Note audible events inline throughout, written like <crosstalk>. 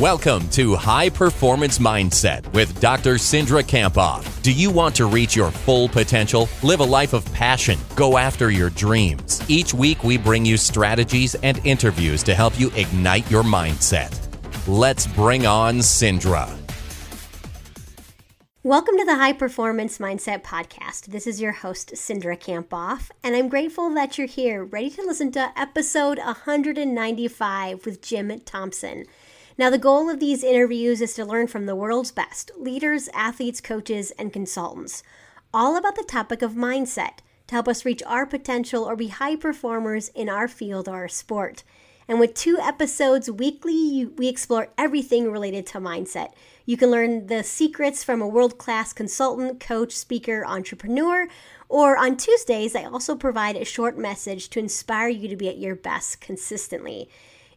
Welcome to High Performance Mindset with Dr. Cindra Kamphoff. Do you want to reach your full potential? Live a life of passion. Go after your dreams. Each week, we bring you strategies and interviews to help you ignite your mindset. Let's bring on Cindra. Welcome to the High Performance Mindset Podcast. This is your host, Cindra Kamphoff, and I'm grateful that you're here, ready to listen to episode 195 with Jim Thompson. Now, the goal of these interviews is to learn from the world's best leaders, athletes, coaches, and consultants, all about the topic of mindset to help us reach our potential or be high performers in our field or our sport. And with two episodes weekly, we explore everything related to mindset. You can learn the secrets from a world class consultant, coach, speaker, entrepreneur. Or on Tuesdays, I also provide a short message to inspire you to be at your best consistently.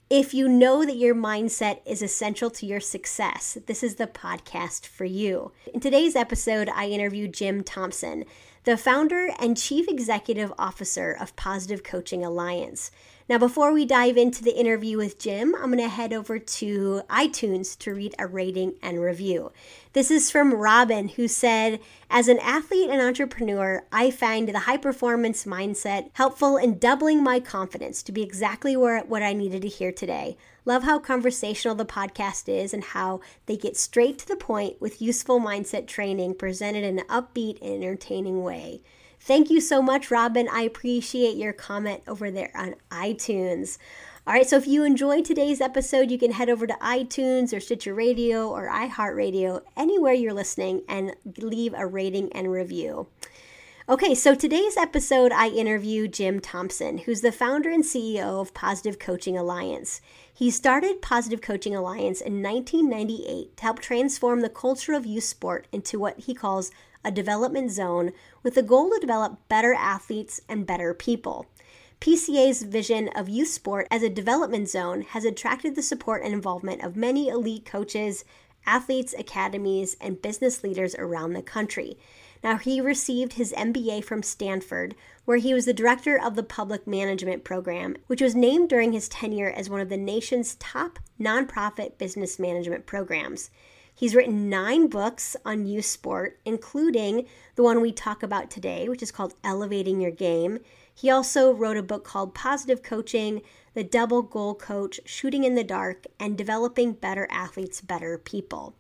If you know that your mindset is essential to your success, this is the podcast for you. In today's episode, I interview Jim Thompson, the founder and chief executive officer of Positive Coaching Alliance. Now, before we dive into the interview with Jim, I'm going to head over to iTunes to read a rating and review. This is from Robin, who said, As an athlete and entrepreneur, I find the high performance mindset helpful in doubling my confidence to be exactly where, what I needed to hear today. Love how conversational the podcast is and how they get straight to the point with useful mindset training presented in an upbeat and entertaining way. Thank you so much, Robin. I appreciate your comment over there on iTunes. All right, so if you enjoyed today's episode, you can head over to iTunes or Stitcher Radio or iHeartRadio, anywhere you're listening, and leave a rating and review. Okay, so today's episode, I interview Jim Thompson, who's the founder and CEO of Positive Coaching Alliance. He started Positive Coaching Alliance in 1998 to help transform the culture of youth sport into what he calls a development zone with the goal to develop better athletes and better people. PCA's vision of youth sport as a development zone has attracted the support and involvement of many elite coaches, athletes, academies, and business leaders around the country. Now, he received his MBA from Stanford, where he was the director of the public management program, which was named during his tenure as one of the nation's top nonprofit business management programs. He's written nine books on youth sport, including the one we talk about today, which is called Elevating Your Game. He also wrote a book called Positive Coaching, The Double Goal Coach, Shooting in the Dark, and Developing Better Athletes, Better People.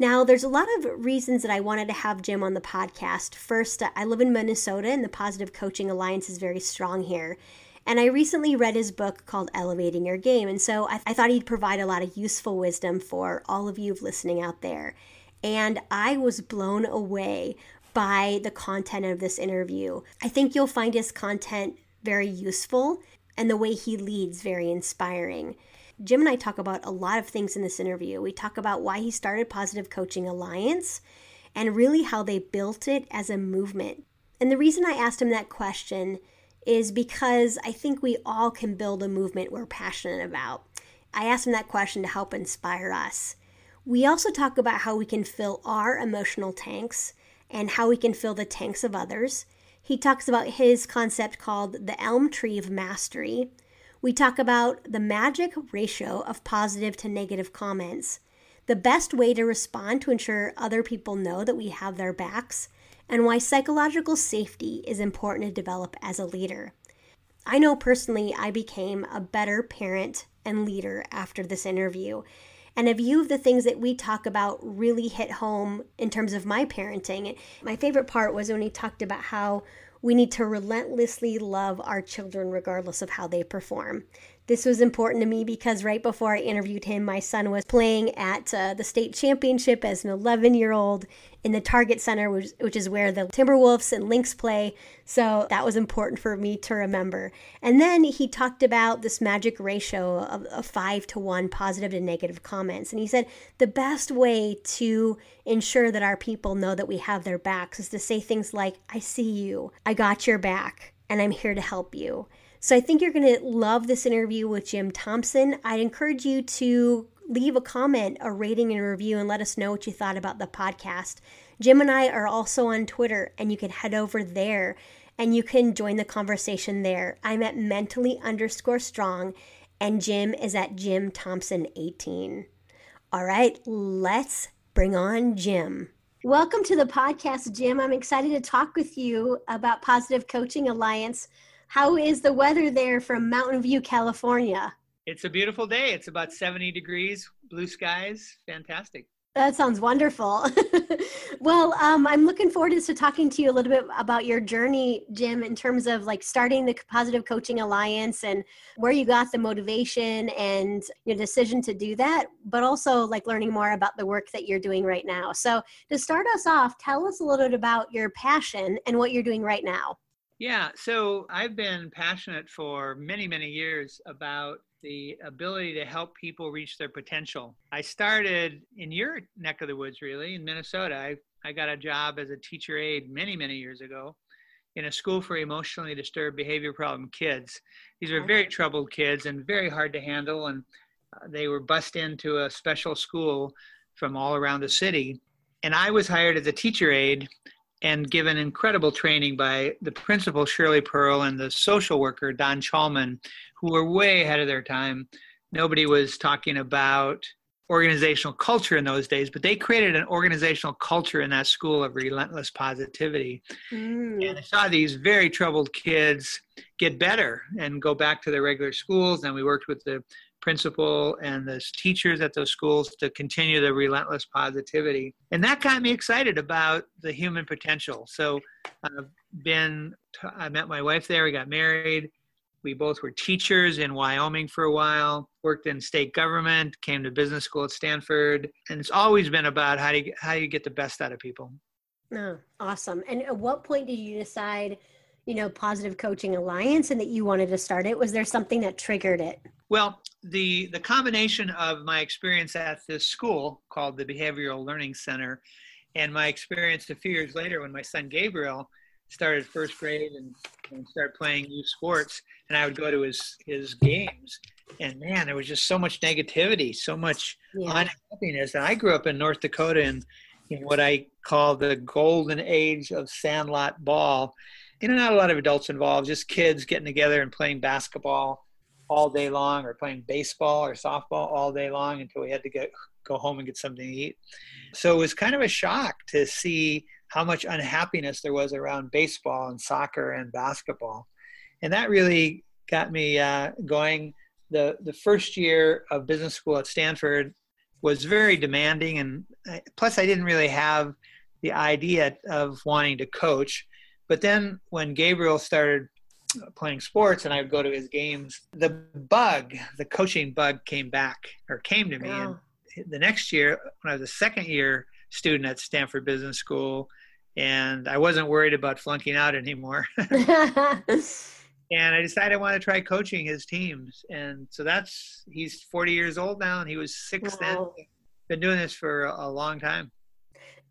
Now, there's a lot of reasons that I wanted to have Jim on the podcast. First, I live in Minnesota, and the Positive Coaching Alliance is very strong here. And I recently read his book called Elevating Your Game. And so I, I thought he'd provide a lot of useful wisdom for all of you listening out there. And I was blown away by the content of this interview. I think you'll find his content very useful and the way he leads very inspiring. Jim and I talk about a lot of things in this interview. We talk about why he started Positive Coaching Alliance and really how they built it as a movement. And the reason I asked him that question is because I think we all can build a movement we're passionate about. I asked him that question to help inspire us. We also talk about how we can fill our emotional tanks and how we can fill the tanks of others. He talks about his concept called the elm tree of mastery. We talk about the magic ratio of positive to negative comments, the best way to respond to ensure other people know that we have their backs, and why psychological safety is important to develop as a leader. I know personally I became a better parent and leader after this interview. And a few of the things that we talk about really hit home in terms of my parenting. My favorite part was when he talked about how we need to relentlessly love our children regardless of how they perform. This was important to me because right before I interviewed him, my son was playing at uh, the state championship as an 11 year old in the Target Center, which, which is where the Timberwolves and Lynx play. So that was important for me to remember. And then he talked about this magic ratio of, of five to one positive to negative comments. And he said the best way to ensure that our people know that we have their backs is to say things like, I see you, I got your back, and I'm here to help you. So I think you're going to love this interview with Jim Thompson. I'd encourage you to leave a comment, a rating, and a review, and let us know what you thought about the podcast. Jim and I are also on Twitter, and you can head over there and you can join the conversation there. I'm at mentally underscore strong, and Jim is at Jim Thompson 18. All right, let's bring on Jim. Welcome to the podcast, Jim. I'm excited to talk with you about Positive Coaching Alliance. How is the weather there from Mountain View, California? It's a beautiful day. It's about 70 degrees, blue skies, fantastic. That sounds wonderful. <laughs> well, um, I'm looking forward to talking to you a little bit about your journey, Jim, in terms of like starting the Positive Coaching Alliance and where you got the motivation and your decision to do that, but also like learning more about the work that you're doing right now. So, to start us off, tell us a little bit about your passion and what you're doing right now. Yeah, so I've been passionate for many, many years about the ability to help people reach their potential. I started in your neck of the woods, really, in Minnesota. I, I got a job as a teacher aide many, many years ago in a school for emotionally disturbed behavior problem kids. These were very troubled kids and very hard to handle, and uh, they were bussed into a special school from all around the city. And I was hired as a teacher aide and given incredible training by the principal Shirley Pearl and the social worker Don Chalman, who were way ahead of their time. Nobody was talking about organizational culture in those days, but they created an organizational culture in that school of relentless positivity. Mm. And I saw these very troubled kids get better and go back to their regular schools. And we worked with the principal and the teachers at those schools to continue the relentless positivity. And that got me excited about the human potential. So uh, I've been, I met my wife there, we got married. We both were teachers in Wyoming for a while, worked in state government, came to business school at Stanford. And it's always been about how do you, how do you get the best out of people. Oh, awesome. And at what point did you decide, you know, Positive Coaching Alliance and that you wanted to start it? Was there something that triggered it? Well, the the combination of my experience at this school called the Behavioral Learning Center, and my experience a few years later when my son Gabriel started first grade and, and started playing youth sports, and I would go to his his games, and man, there was just so much negativity, so much yeah. unhappiness. And I grew up in North Dakota in in what I call the golden age of sandlot ball. You know, not a lot of adults involved, just kids getting together and playing basketball all day long or playing baseball or softball all day long until we had to get go home and get something to eat. So it was kind of a shock to see how much unhappiness there was around baseball and soccer and basketball. And that really got me uh, going. The, the first year of business school at Stanford was very demanding. And I, plus, I didn't really have the idea of wanting to coach. But then when Gabriel started playing sports and I would go to his games, the bug, the coaching bug came back or came to me. Wow. And the next year, when I was a second year student at Stanford Business School, and I wasn't worried about flunking out anymore. <laughs> and I decided I want to try coaching his teams. And so that's, he's 40 years old now and he was six wow. then. Been doing this for a long time.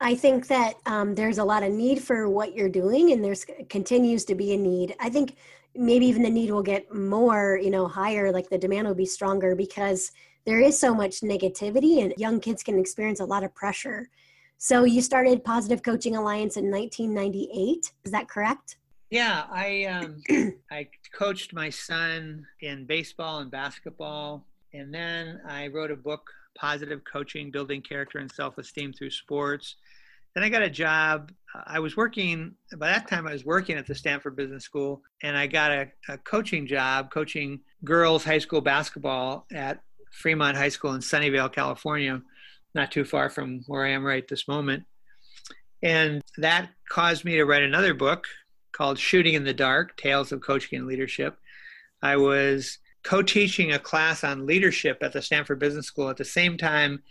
I think that um, there's a lot of need for what you're doing, and there's continues to be a need. I think maybe even the need will get more, you know, higher. Like the demand will be stronger because there is so much negativity, and young kids can experience a lot of pressure. So you started Positive Coaching Alliance in 1998. Is that correct? Yeah, I um, <clears throat> I coached my son in baseball and basketball, and then I wrote a book, Positive Coaching: Building Character and Self-Esteem Through Sports. Then I got a job. I was working, by that time, I was working at the Stanford Business School, and I got a, a coaching job coaching girls high school basketball at Fremont High School in Sunnyvale, California, not too far from where I am right this moment. And that caused me to write another book called Shooting in the Dark Tales of Coaching and Leadership. I was co teaching a class on leadership at the Stanford Business School at the same time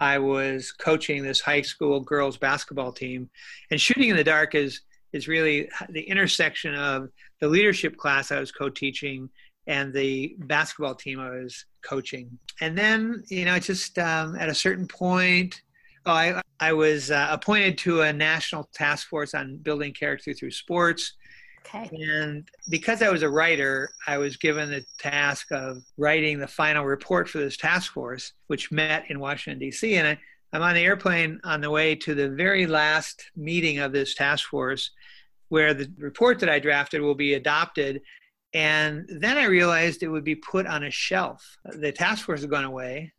I was coaching this high school girls basketball team. And Shooting in the Dark is, is really the intersection of the leadership class I was co teaching and the basketball team I was coaching. And then, you know, just um, at a certain point, oh, I, I was uh, appointed to a national task force on building character through sports. Okay. And because I was a writer, I was given the task of writing the final report for this task force, which met in Washington, D.C. And I, I'm on the airplane on the way to the very last meeting of this task force, where the report that I drafted will be adopted And then I realized it would be put on a shelf. The task force had gone away.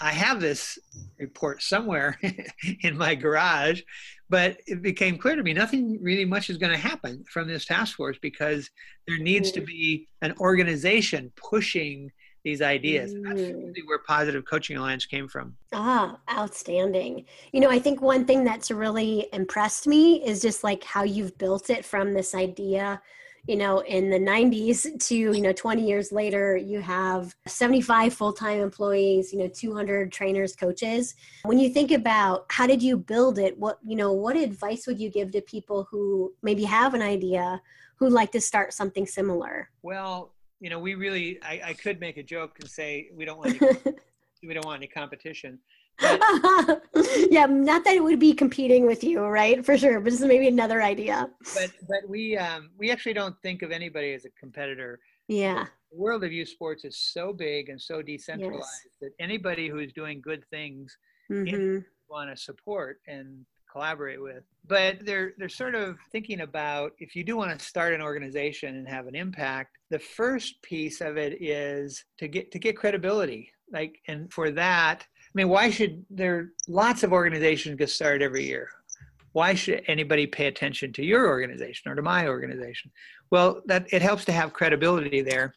I have this report somewhere <laughs> in my garage, but it became clear to me nothing really much is going to happen from this task force because there needs to be an organization pushing these ideas. That's mm. really where Positive Coaching Alliance came from. Ah, outstanding. You know, I think one thing that's really impressed me is just like how you've built it from this idea you know in the 90s to you know 20 years later you have 75 full-time employees you know 200 trainers coaches. When you think about how did you build it what you know what advice would you give to people who maybe have an idea who'd like to start something similar? Well you know we really i, I could make a joke and say we don't want any, <laughs> we don't want any competition <laughs> yeah, not that it would be competing with you, right? For sure, but this is maybe another idea. But but we um, we actually don't think of anybody as a competitor. Yeah. The world of youth sports is so big and so decentralized yes. that anybody who's doing good things mm-hmm. want to support and collaborate with. But they're they're sort of thinking about if you do want to start an organization and have an impact, the first piece of it is to get to get credibility. Like and for that mean, why should there lots of organizations get started every year? Why should anybody pay attention to your organization or to my organization? Well, that it helps to have credibility there,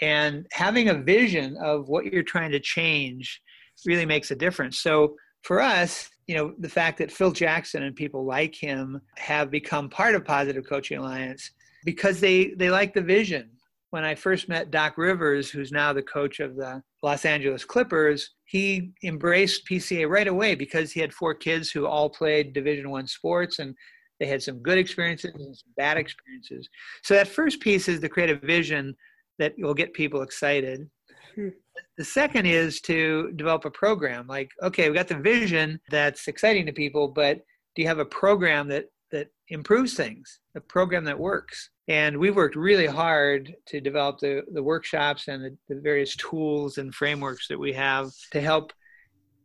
and having a vision of what you're trying to change really makes a difference. So for us, you know, the fact that Phil Jackson and people like him have become part of Positive Coaching Alliance because they they like the vision when I first met Doc Rivers, who's now the coach of the Los Angeles Clippers, he embraced PCA right away because he had four kids who all played Division One sports and they had some good experiences and some bad experiences. So that first piece is the creative vision that will get people excited. Hmm. The second is to develop a program. Like, okay, we got the vision that's exciting to people, but do you have a program that that improves things, a program that works? And we worked really hard to develop the, the workshops and the, the various tools and frameworks that we have to help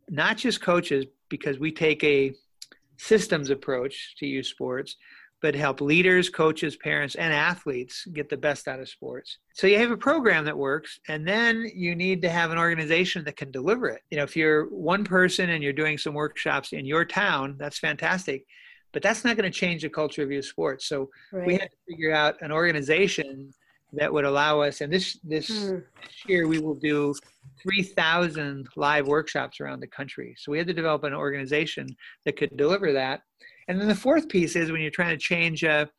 not just coaches, because we take a systems approach to youth sports, but help leaders, coaches, parents, and athletes get the best out of sports. So you have a program that works, and then you need to have an organization that can deliver it. You know, if you're one person and you're doing some workshops in your town, that's fantastic but that's not going to change the culture of youth sports. So right. we had to figure out an organization that would allow us. And this this, hmm. this year we will do 3,000 live workshops around the country. So we had to develop an organization that could deliver that. And then the fourth piece is when you're trying to change a,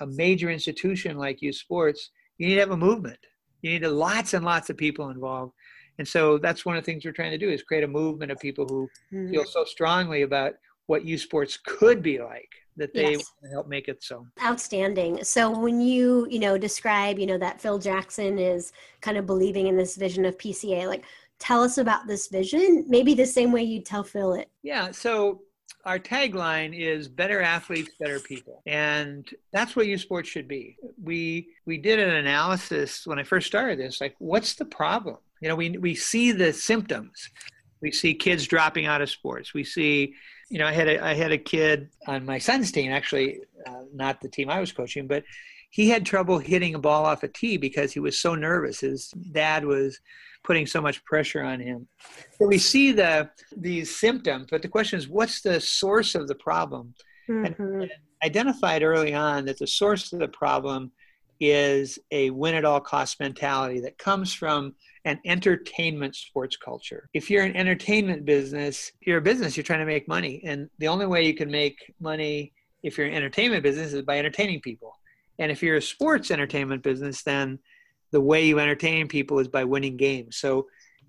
a major institution like youth sports, you need to have a movement. You need lots and lots of people involved. And so that's one of the things we're trying to do is create a movement of people who mm-hmm. feel so strongly about what U sports could be like that they yes. help make it so. Outstanding. So when you you know describe you know that phil jackson is kind of believing in this vision of pca like tell us about this vision. Maybe the same way you tell phil it. Yeah so our tagline is better athletes better people. And that's what youth sports should be. We we did an analysis when i first started this like what's the problem? You know we we see the symptoms. We see kids dropping out of sports. We see you know, I had a I had a kid on my son's team, actually, uh, not the team I was coaching, but he had trouble hitting a ball off a tee because he was so nervous. His dad was putting so much pressure on him. So we see the these symptoms, but the question is, what's the source of the problem? Mm-hmm. And identified early on that the source of the problem is a win at all cost mentality that comes from an entertainment sports culture. If you're an entertainment business, you're a business, you're trying to make money. And the only way you can make money if you're an entertainment business is by entertaining people. And if you're a sports entertainment business, then the way you entertain people is by winning games. So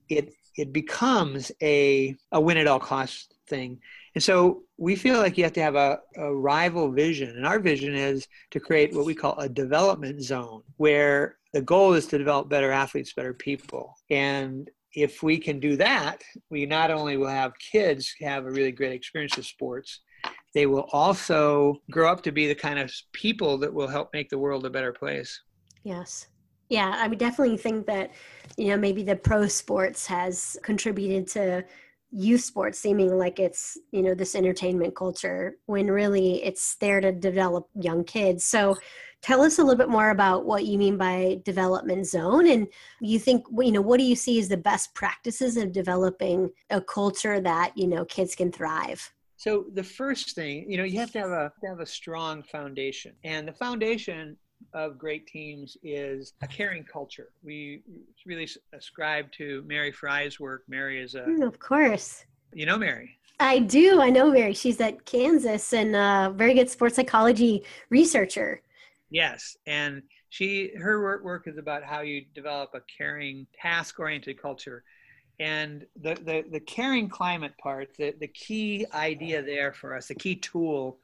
it it becomes a, a win at all costs thing. And so we feel like you have to have a, a rival vision. And our vision is to create what we call a development zone where the goal is to develop better athletes, better people. And if we can do that, we not only will have kids have a really great experience with sports, they will also grow up to be the kind of people that will help make the world a better place. Yes. Yeah, I would definitely think that, you know, maybe the pro sports has contributed to youth sports seeming like it's you know this entertainment culture when really it's there to develop young kids. So tell us a little bit more about what you mean by development zone and you think you know what do you see as the best practices of developing a culture that you know kids can thrive? So the first thing you know you have to have a have a strong foundation and the foundation of great teams is a caring culture. We really ascribe to Mary Fry's work. Mary is a. Mm, of course. You know Mary. I do. I know Mary. She's at Kansas and a very good sports psychology researcher. Yes, and she her work, is about how you develop a caring, task-oriented culture. And the, the, the caring climate part, the, the key idea there for us, the key tool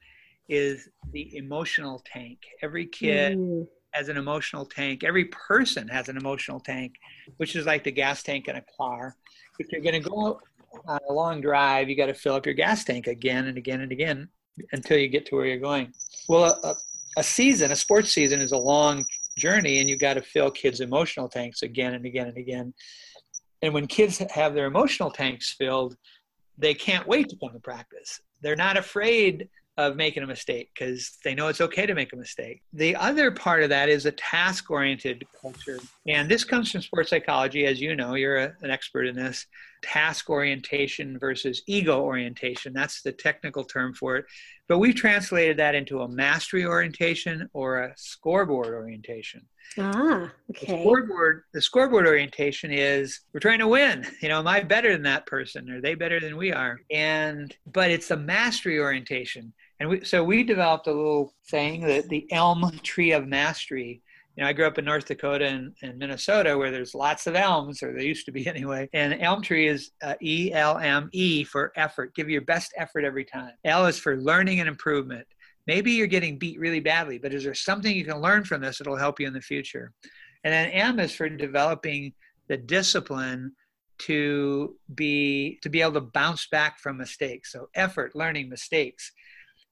is the emotional tank. Every kid mm. has an emotional tank. Every person has an emotional tank, which is like the gas tank in a car. If you're going to go on a long drive, you got to fill up your gas tank again and again and again until you get to where you're going. Well, a, a season, a sports season, is a long journey, and you got to fill kids' emotional tanks again and again and again. And when kids have their emotional tanks filled, they can't wait to come to practice. They're not afraid of making a mistake because they know it's okay to make a mistake. The other part of that is a task oriented culture. And this comes from sports psychology, as you know, you're a, an expert in this task orientation versus ego orientation. That's the technical term for it. But we've translated that into a mastery orientation or a scoreboard orientation. Ah, okay. The scoreboard, the scoreboard orientation is we're trying to win. You know, am I better than that person? Are they better than we are? And but it's a mastery orientation. And we, so we developed a little thing that the elm tree of mastery you know, I grew up in North Dakota and, and, Minnesota where there's lots of elms, or there used to be <laughs> anyway. And elm tree is uh, E L M E for effort. Give your best effort every time. L is for learning and improvement. Maybe you're getting beat really badly, but is there something you can learn from this that'll help you in the future? And then M is for developing the discipline to be to be able to bounce back from mistakes. So effort, learning, mistakes.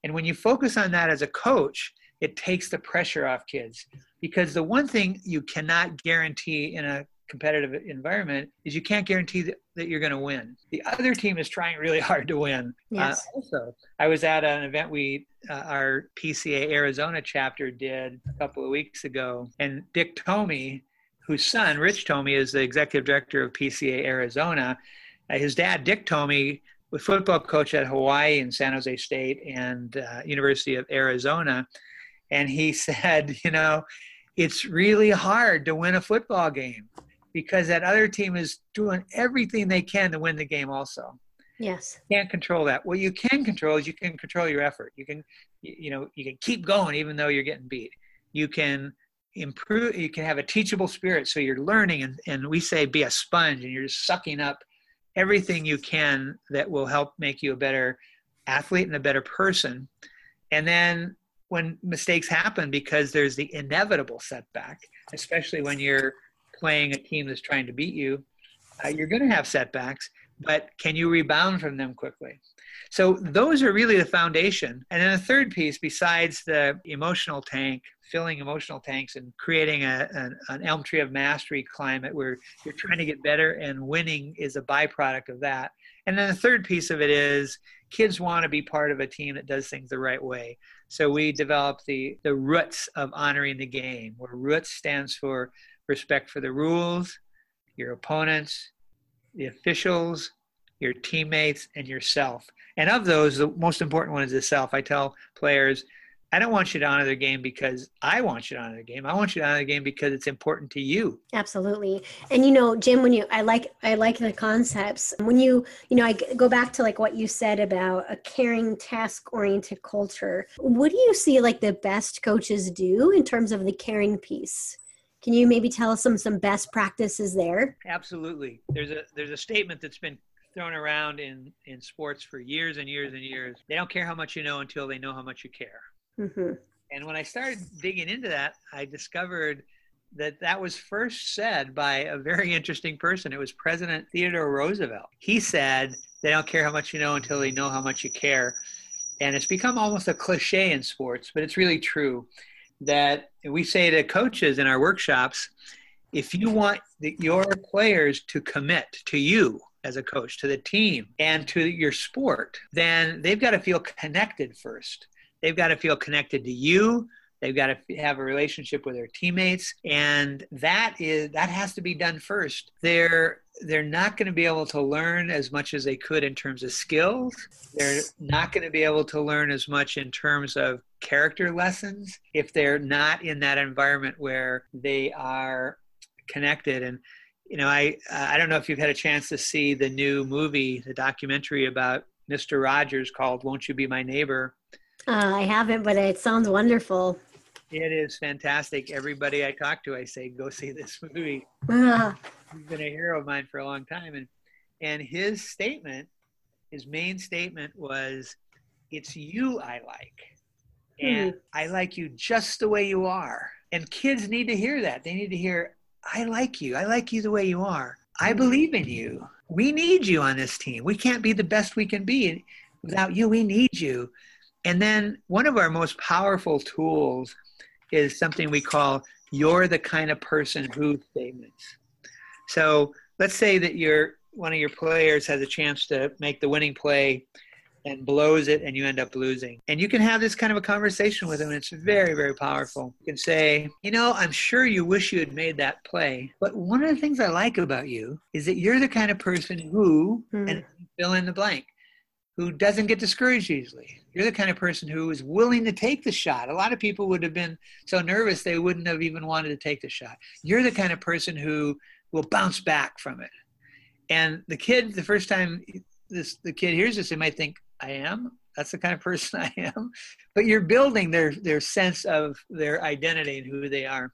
And when you focus on that as a coach, it takes the pressure off kids because the one thing you cannot guarantee in a competitive environment is you can't guarantee that, that you're going to win. The other team is trying really hard to win. Uh, yes. Uh, also, I was at an event we uh, our PCA Arizona chapter did a couple of weeks ago, and Dick Tomey, whose son Rich Tomey is the executive director of PCA Arizona. Uh, his dad, Dick Tomey, was football coach at Hawaii and San Jose State and uh, University of Arizona and he <laughs> said, you know, it's really hard to win a football game because that other team is doing everything they can to win the game also. Yes. can't control that. What you can control is you can control your effort. You can you know, you can keep going even though you're getting beat. You can improve you can have a teachable spirit so you're learning and, and we say be a sponge and you're just sucking up everything you can that will help make you a better athlete and a better person. And then when mistakes happen because there's the inevitable setback, especially when you're playing a team that's trying to beat you. Uh, you're going to have setbacks, but can you rebound from them quickly? So those are really the foundation. And then the third piece, besides the emotional tank, filling emotional tanks and creating a, an, an elm tree of mastery climate where you're trying to get better and winning is a byproduct of that. And then the third piece of it is kids want to be part of a team that does things the right way. So we developed the, the roots of honoring the game, where roots stands for respect for the rules, your opponents, the officials, your teammates, and yourself. And of those, the most important one is the self. I tell players, I don't want you to honor the game because I want you to honor the game. I want you to honor the game because it's important to you. Absolutely. And you know, Jim, when you I like I like the concepts. When you, you know, I go back to like what you said about a caring task oriented culture. What do you see like the best coaches do in terms of the caring piece? Can you maybe tell us some some best practices there? Absolutely. There's a there's a statement that's been thrown around in in sports for years and years and years. They don't care how much you know until they know how much you care. Mm-hmm. And when I started digging into that, I discovered that that was first said by a very <laughs> interesting person. It was President Theodore Roosevelt. He said, They don't care how much you know until they know how much you care. And it's become almost a cliche in sports, but it's really true that we say to coaches in our workshops if you want the, your players to commit to you, as a coach, to the team, and to your sport, then they've got to feel connected first. They've got to feel connected to you. They've got to have a relationship with their teammates, and that is that has to be done first. They're they're not going to be able to learn as much as they could in terms of skills. They're not going to be able to learn as much in terms of character lessons if they're not in that environment where they are connected. And you know, I I don't know if you've had a chance to see the new movie, the documentary about Mister Rogers called "Won't You Be My Neighbor." Uh, I haven't, but it sounds wonderful. It is fantastic. Everybody I talk to, I say, go see this movie. He's been a hero of mine for a long time, and and his statement, his main statement was, "It's you I like, and I like you just the way you are." And kids need to hear that. They need to hear, "I like you. I like you the way you are. I believe in you. We need you on this team. We can't be the best we can be without you. We need you." And then one of our most powerful tools is something we call you're the kind of person who statements. So let's say that your one of your players has a chance to make the winning play and blows it and you end up losing. And you can have this kind of a conversation with them and it's very, very powerful. You can say, you know, I'm sure you wish you had made that play, but one of the things I like about you is that you're the kind of person who, Hmm. and fill in the blank, who doesn't get discouraged easily. You're the kind of person who is willing to take the shot. A lot of people would have been so nervous they wouldn't have even wanted to take the shot. You're the kind of person who will bounce back from it. And the kid, the first time this the kid hears this, they might think, I am. That's the kind of person <laughs> I am. But you're building their their sense of their identity and who they are.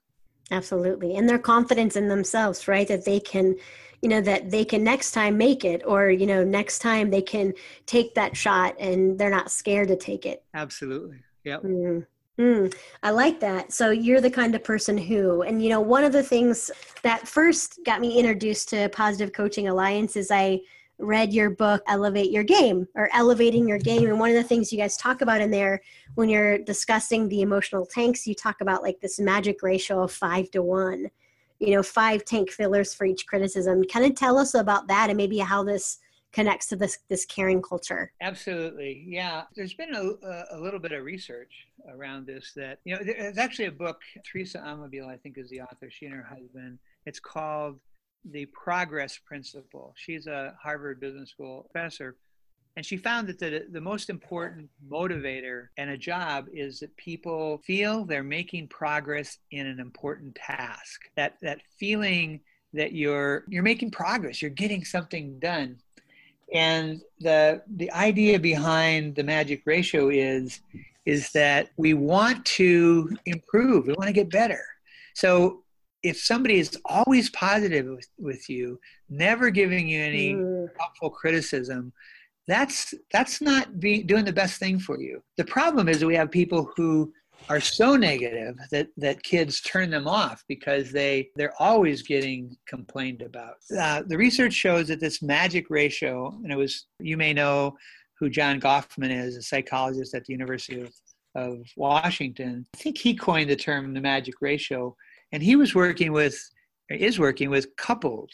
absolutely. And their confidence in themselves, right? That they can, you know, that they can next time make it, or, you know, next time they can take that shot and they're not scared to take it. Absolutely. Yep. Mm. Mm, I like that. So you're the kind of person who, and you know, one of the things that first got me introduced to Positive Coaching Alliance is I read your book, Elevate Your Game, or Elevating Your Game. And one of the things you guys talk about in there when you're discussing the emotional tanks, you talk about like this magic ratio of five to one, you know, five tank fillers for each criticism. Kind of tell us about that and maybe how this connects to this this caring culture. Absolutely. Yeah. There's been a, a, little bit of research around this that, you know, there's actually a book, Teresa Amabile, I think is the author, she and her husband. It's called The Progress Principle. She's a Harvard Business School professor. And she found that the, the most important motivator in a job is that people feel they're making progress in an important task. That, that feeling that you're, you're making progress, you're getting something done. And the the idea behind the magic ratio is is that we want to improve. We want to get better. So if somebody is always positive with, with you never giving you any helpful criticism that's that's not being doing the best thing for you. The problem is we have people who are so negative that that kids turn them off because they they're always getting complained about. Uh, the research shows that this magic ratio and it was you may know who john gottman is a psychologist at the university of, of washington. I think he coined the term the magic ratio and he was working with is working with couples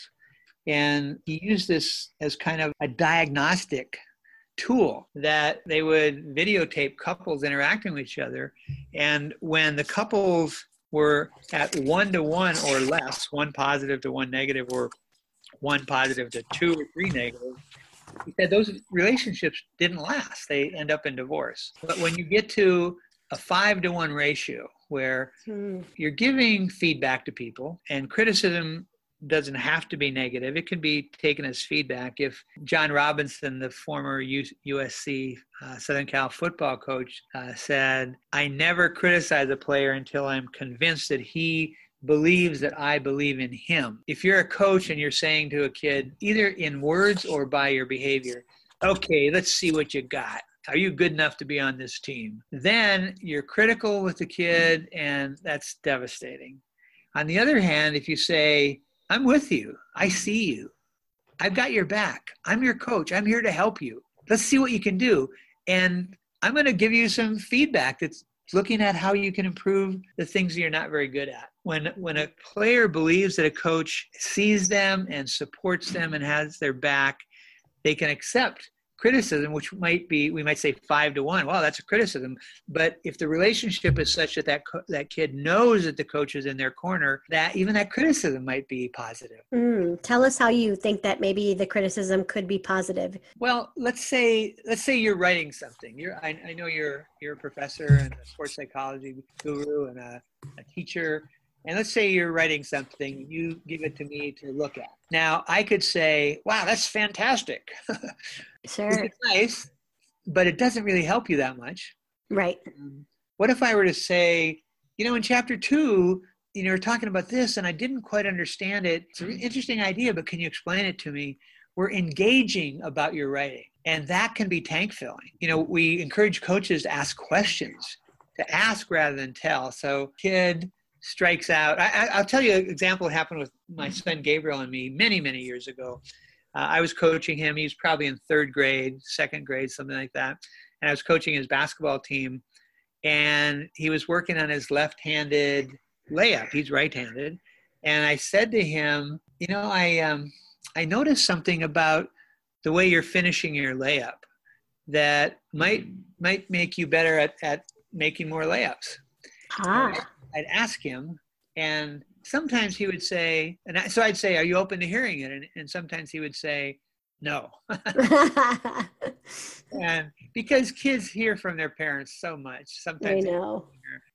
and he used this as kind of a diagnostic tool that they would videotape couples interacting with each other. And when the couples were at one to one or less, one positive to one negative, or one positive to two or three negative, he said those relationships didn't last. They end up in divorce. But when you get to a five to one ratio where mm, you're giving feedback to people and criticism doesn't have to be negative. It can be taken as feedback. If john robinson the former usc uh, southern cal football coach uh, said i never criticize a player until i'm convinced that he believes that i believe in him. If you're a coach and you're saying to a kid either in words or by your behavior okay let's see what you got. Are you good enough to be on this team? Then you're critical with the kid and that's devastating. On the other hand if you say I'm with you. I see you. I've got your back. I'm your coach. I'm here to help you. Let's see what you can do. And I'm going to give you some feedback that's looking at how you can improve the things you're not very good at. when when a player believes that a coach sees them and supports them and has their back, they can accept criticism, which might be we might say five to one. Well, that's a criticism. But if the relationship is such that that co- that kid knows that the coach is in their corner, that even that criticism might be positive. Mm, tell us how you think that maybe the criticism could be positive. Well, let's say let's say you're writing something. You're I, I know you're you're a professor and a sports psychology guru and a, a teacher and let's say you're writing something, you give it to me to look at. Now, I could say, wow, that's fantastic. <laughs> Sure. it's nice, but it doesn't really help you that much. Right. Um, what if I were to say, you know, in chapter two, you know, we're talking about this and I didn't quite understand it. It's an interesting idea, but can you explain it to me? We're engaging about your writing, and that can be tank filling. You know, we encourage coaches to ask questions, to ask rather than tell. So, kid, strikes out. I, will tell you an example happened with my son Gabriel and me many, many years ago. Uh, I was coaching him. He was probably in third grade, second grade, something like that. And I was coaching his basketball team. And he was working on his left handed layup. He's right handed. And I said to him, You know, I, um, I noticed something about the way you're finishing your layup that might might make you better at, at making more layups. Ah. I'd ask him, and sometimes he would say, and I, so I'd say, "Are you open to hearing it?" And, and sometimes he would say, "No." <laughs> and because kids hear from their parents so much, sometimes I know.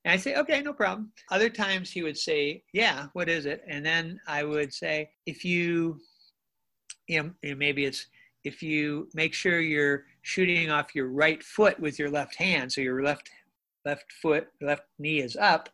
And I say, "Okay, no problem." Other times he would say, "Yeah, what is it?" And then I would say, "If you, you know, maybe it's." If you make sure you're shooting off your right foot with your left hand, so your left left foot, left knee is up,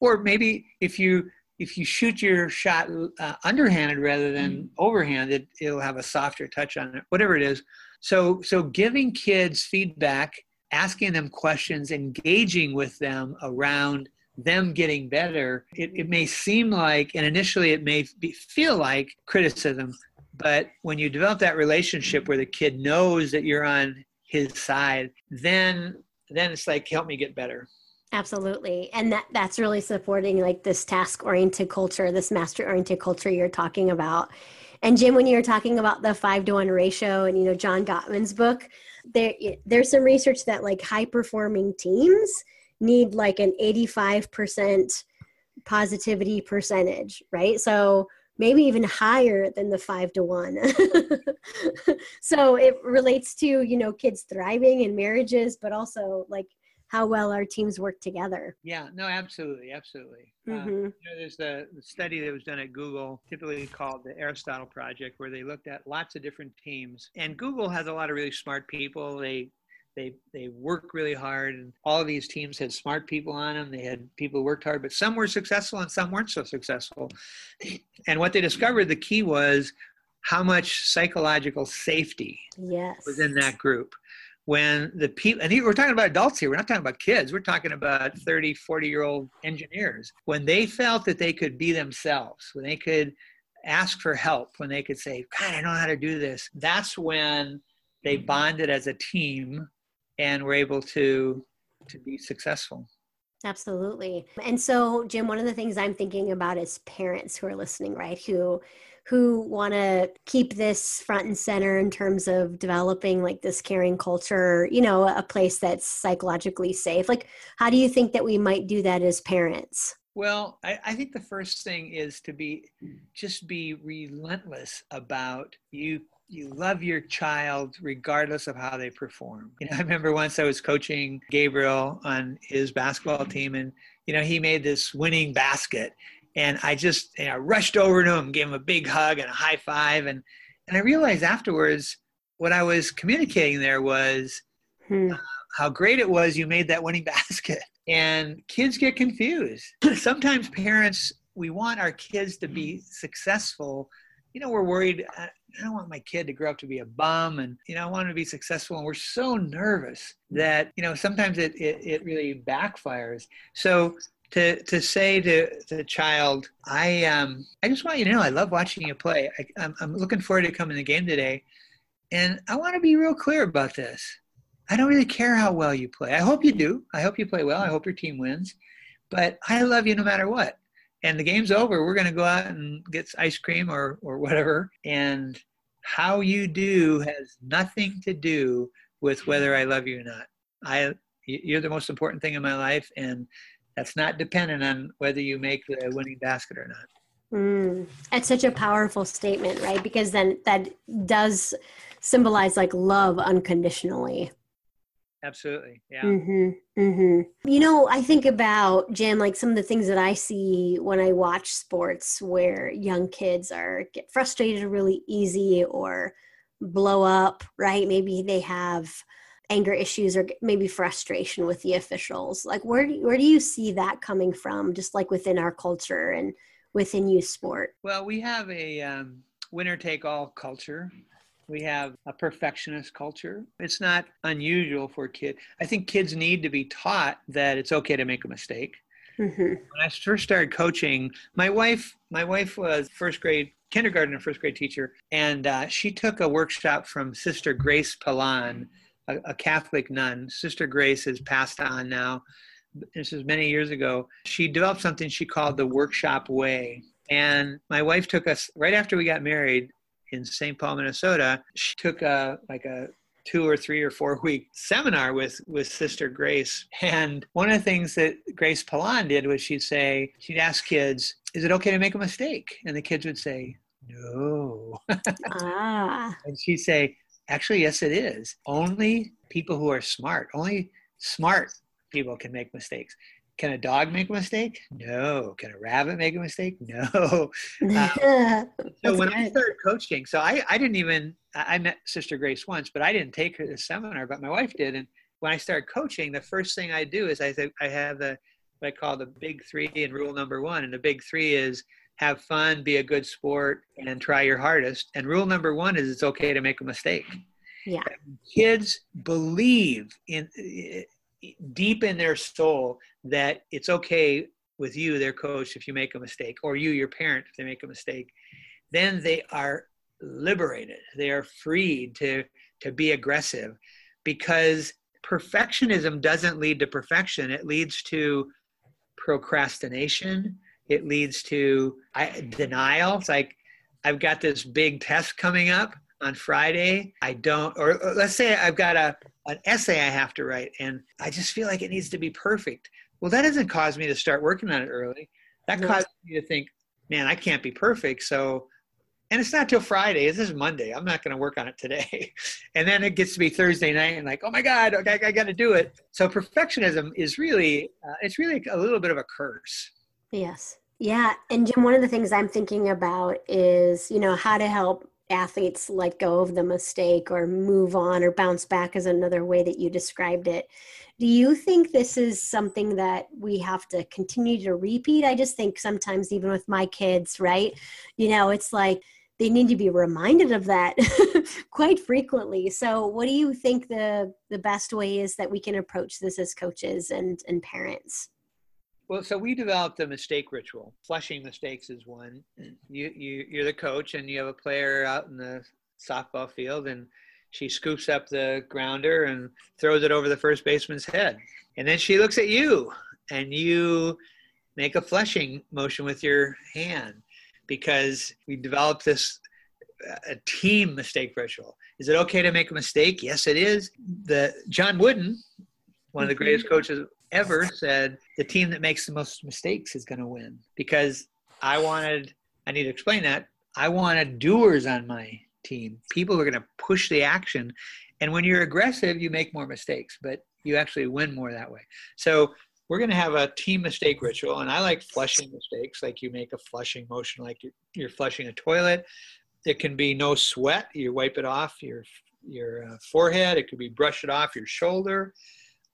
or maybe if you if you shoot your shot uh, underhanded rather than mm. overhanded, it'll have a softer touch on it. Whatever it is, so so giving kids feedback, asking them questions, engaging with them around them getting better. It, it may seem like, and initially it may be, feel like criticism, but when you develop that relationship where the kid knows that you're on his side, then then it's like help me get better. Absolutely. And that that's really supporting like this task oriented culture this master oriented culture you're talking about. And jim when you were talking about the five to one ratio and you know john gottman's book there there's some research that like high performing teams need like an 85% positivity percentage right? So maybe even higher than the five to one. <laughs> so it relates to, you know, kids thriving in marriages, but also like how well our teams work together. Yeah, no, absolutely, absolutely. Uh, mm-hmm. Uh, you know, there's the, the, study that was done at Google, typically called the Aristotle Project, where they looked at lots of different teams. And Google has a lot of really smart people. They they they work really hard, and all of these teams had smart people on them. They had people who worked hard, but some were successful and some weren't so successful. And what they discovered, the key was how much psychological safety yes. was in that group when the people and we're talking about adults here we're not talking about kids we're talking about 30 40 year old engineers when they felt that they could be themselves when they could ask for help when they could say god i don't know how to do this that's when they bonded as a team and we're able to to be successful. Absolutely. And so jim one of the things i'm thinking about is parents who are listening right who who want to keep this front and center in terms of developing like this caring culture you know a place that's psychologically safe. Like how do you think that we might do that as parents? Well, I, I, think the first thing is to be just be relentless about you you love your child regardless of how they perform. You know, <laughs> I remember once I was coaching Gabriel on his basketball team and you know, he made this winning basket and I just you know, rushed over to him, gave him a big hug and a high five and and I realized afterwards what I was communicating there was hmm. uh, how great it was you made that winning <laughs> basket. And kids get confused. <clears throat> Sometimes parents we want our kids to be successful you know, we're worried. I don't want my kid to grow up to be a bum, and you know, I want him to be successful. And we're so nervous that you know sometimes it it, it really backfires. So to to say to the child, I um I just want you to know I love watching you play. I, I'm I'm looking forward to coming to the game today, and I want to be real clear about this. I don't really care how well you play. I hope you do. I hope you play well. I hope your team wins, but I love you no matter what. And the game's over. We're going to go out and get ice cream or, or whatever. And how you do has nothing to do with whether I love you or not. I, you're the most important thing in my life. And that's not dependent on whether you make the winning basket or not. Mm, it's such a powerful statement, right? Because then that does symbolize like love unconditionally. Absolutely. Yeah. Mm-hmm, mm-hmm. You know, I think about, Jim, like some of the things that I see when I watch sports where young kids are get frustrated really easy or blow up, right? Maybe they have anger issues or maybe frustration with the officials. Like where do, where do you see that coming from just like within our culture and within youth sport? Well, we have a um, winner take all culture we have a perfectionist culture. It's not unusual for kids. I think kids need to be taught that it's okay to make a mistake. Mm-hmm. When I first started coaching, my wife, my wife was first grade kindergarten and first grade teacher, and uh, she took a workshop from Sister Grace Pilon, a, a Catholic nun. Sister Grace has passed on now. This is many years ago. She developed something she called the workshop way. And my wife took us right after we got married in St. Paul, Minnesota. She took a like a two or three or four week seminar with with Sister Grace. And one of the things that Grace Pilon did was she'd say she'd ask kids, "Is it okay to make a mistake?" And the kids would say, "No." ah. <laughs> And she'd say, "Actually, yes, it is. Only people who are smart, only smart people can make mistakes." Can a dog make a mistake? No. Can a rabbit make a mistake? <laughs> No. <laughs> Um, so when I started coaching, so I, I didn't even, I met Sister Grace once, but I didn't take her to the seminar, but my wife did. And when I started coaching, the first thing I do is I, I have the, what I call the big three and rule number one. And the big three is have fun, be a good sport, and try your hardest. And rule number one is it's okay to make a mistake. Yeah. Kids believe in deep in their soul that it's okay with you, their coach, if you make a mistake, or you, your parent, if they make a mistake, then they are liberated. They are freed to, to be aggressive because perfectionism doesn't lead to perfection. It leads to procrastination. It leads to I, denial. It's like, I've got this big test coming up on Friday. I don't, or, or let's say I've got a, an essay I have to write and I just feel like it needs to be perfect. Well, that doesn't cause me to start working on it early. That causes me to think, man, I can't be perfect. So, and it's not till Friday. This is Monday. I'm not going to work on it today. <laughs> and then it gets to be Thursday night and like, oh my God, okay, I got to do it. So perfectionism is really, uh, it's really a little bit of a curse. Yes. Yeah. And Jim, one of the things I'm thinking about is, you know, how to help athletes let go of the mistake or move on or bounce back is another way that you described it. Do you think this is something that we have to continue to repeat? I just think sometimes, even with my kids, right? You know, it's like they need to be reminded of that <laughs> quite frequently. So, what do you think the the best way is that we can approach this as coaches and and parents? Well, so we developed a mistake ritual. Flushing mistakes is one. You you you're the coach, and you have a player out in the softball field, and she scoops up the grounder and throws it over the first baseman's head, and then she looks at you, and you make a flushing motion with your hand because we developed this a team mistake ritual. Is it okay to make a mistake? Yes, it is. The John Wooden, one of the greatest <laughs> coaches ever said the team that makes the most mistakes is going to win because I wanted, I need to explain that. I wanted doers on my team, people who are going to push the action. And when you're aggressive, you make more mistakes, but you actually win more that way. So we're going to have a team mistake ritual. And I like flushing mistakes, like you make a flushing motion, like you're, flushing a toilet. It can be no sweat. You wipe it off your your uh, forehead. It could be brush it off your shoulder.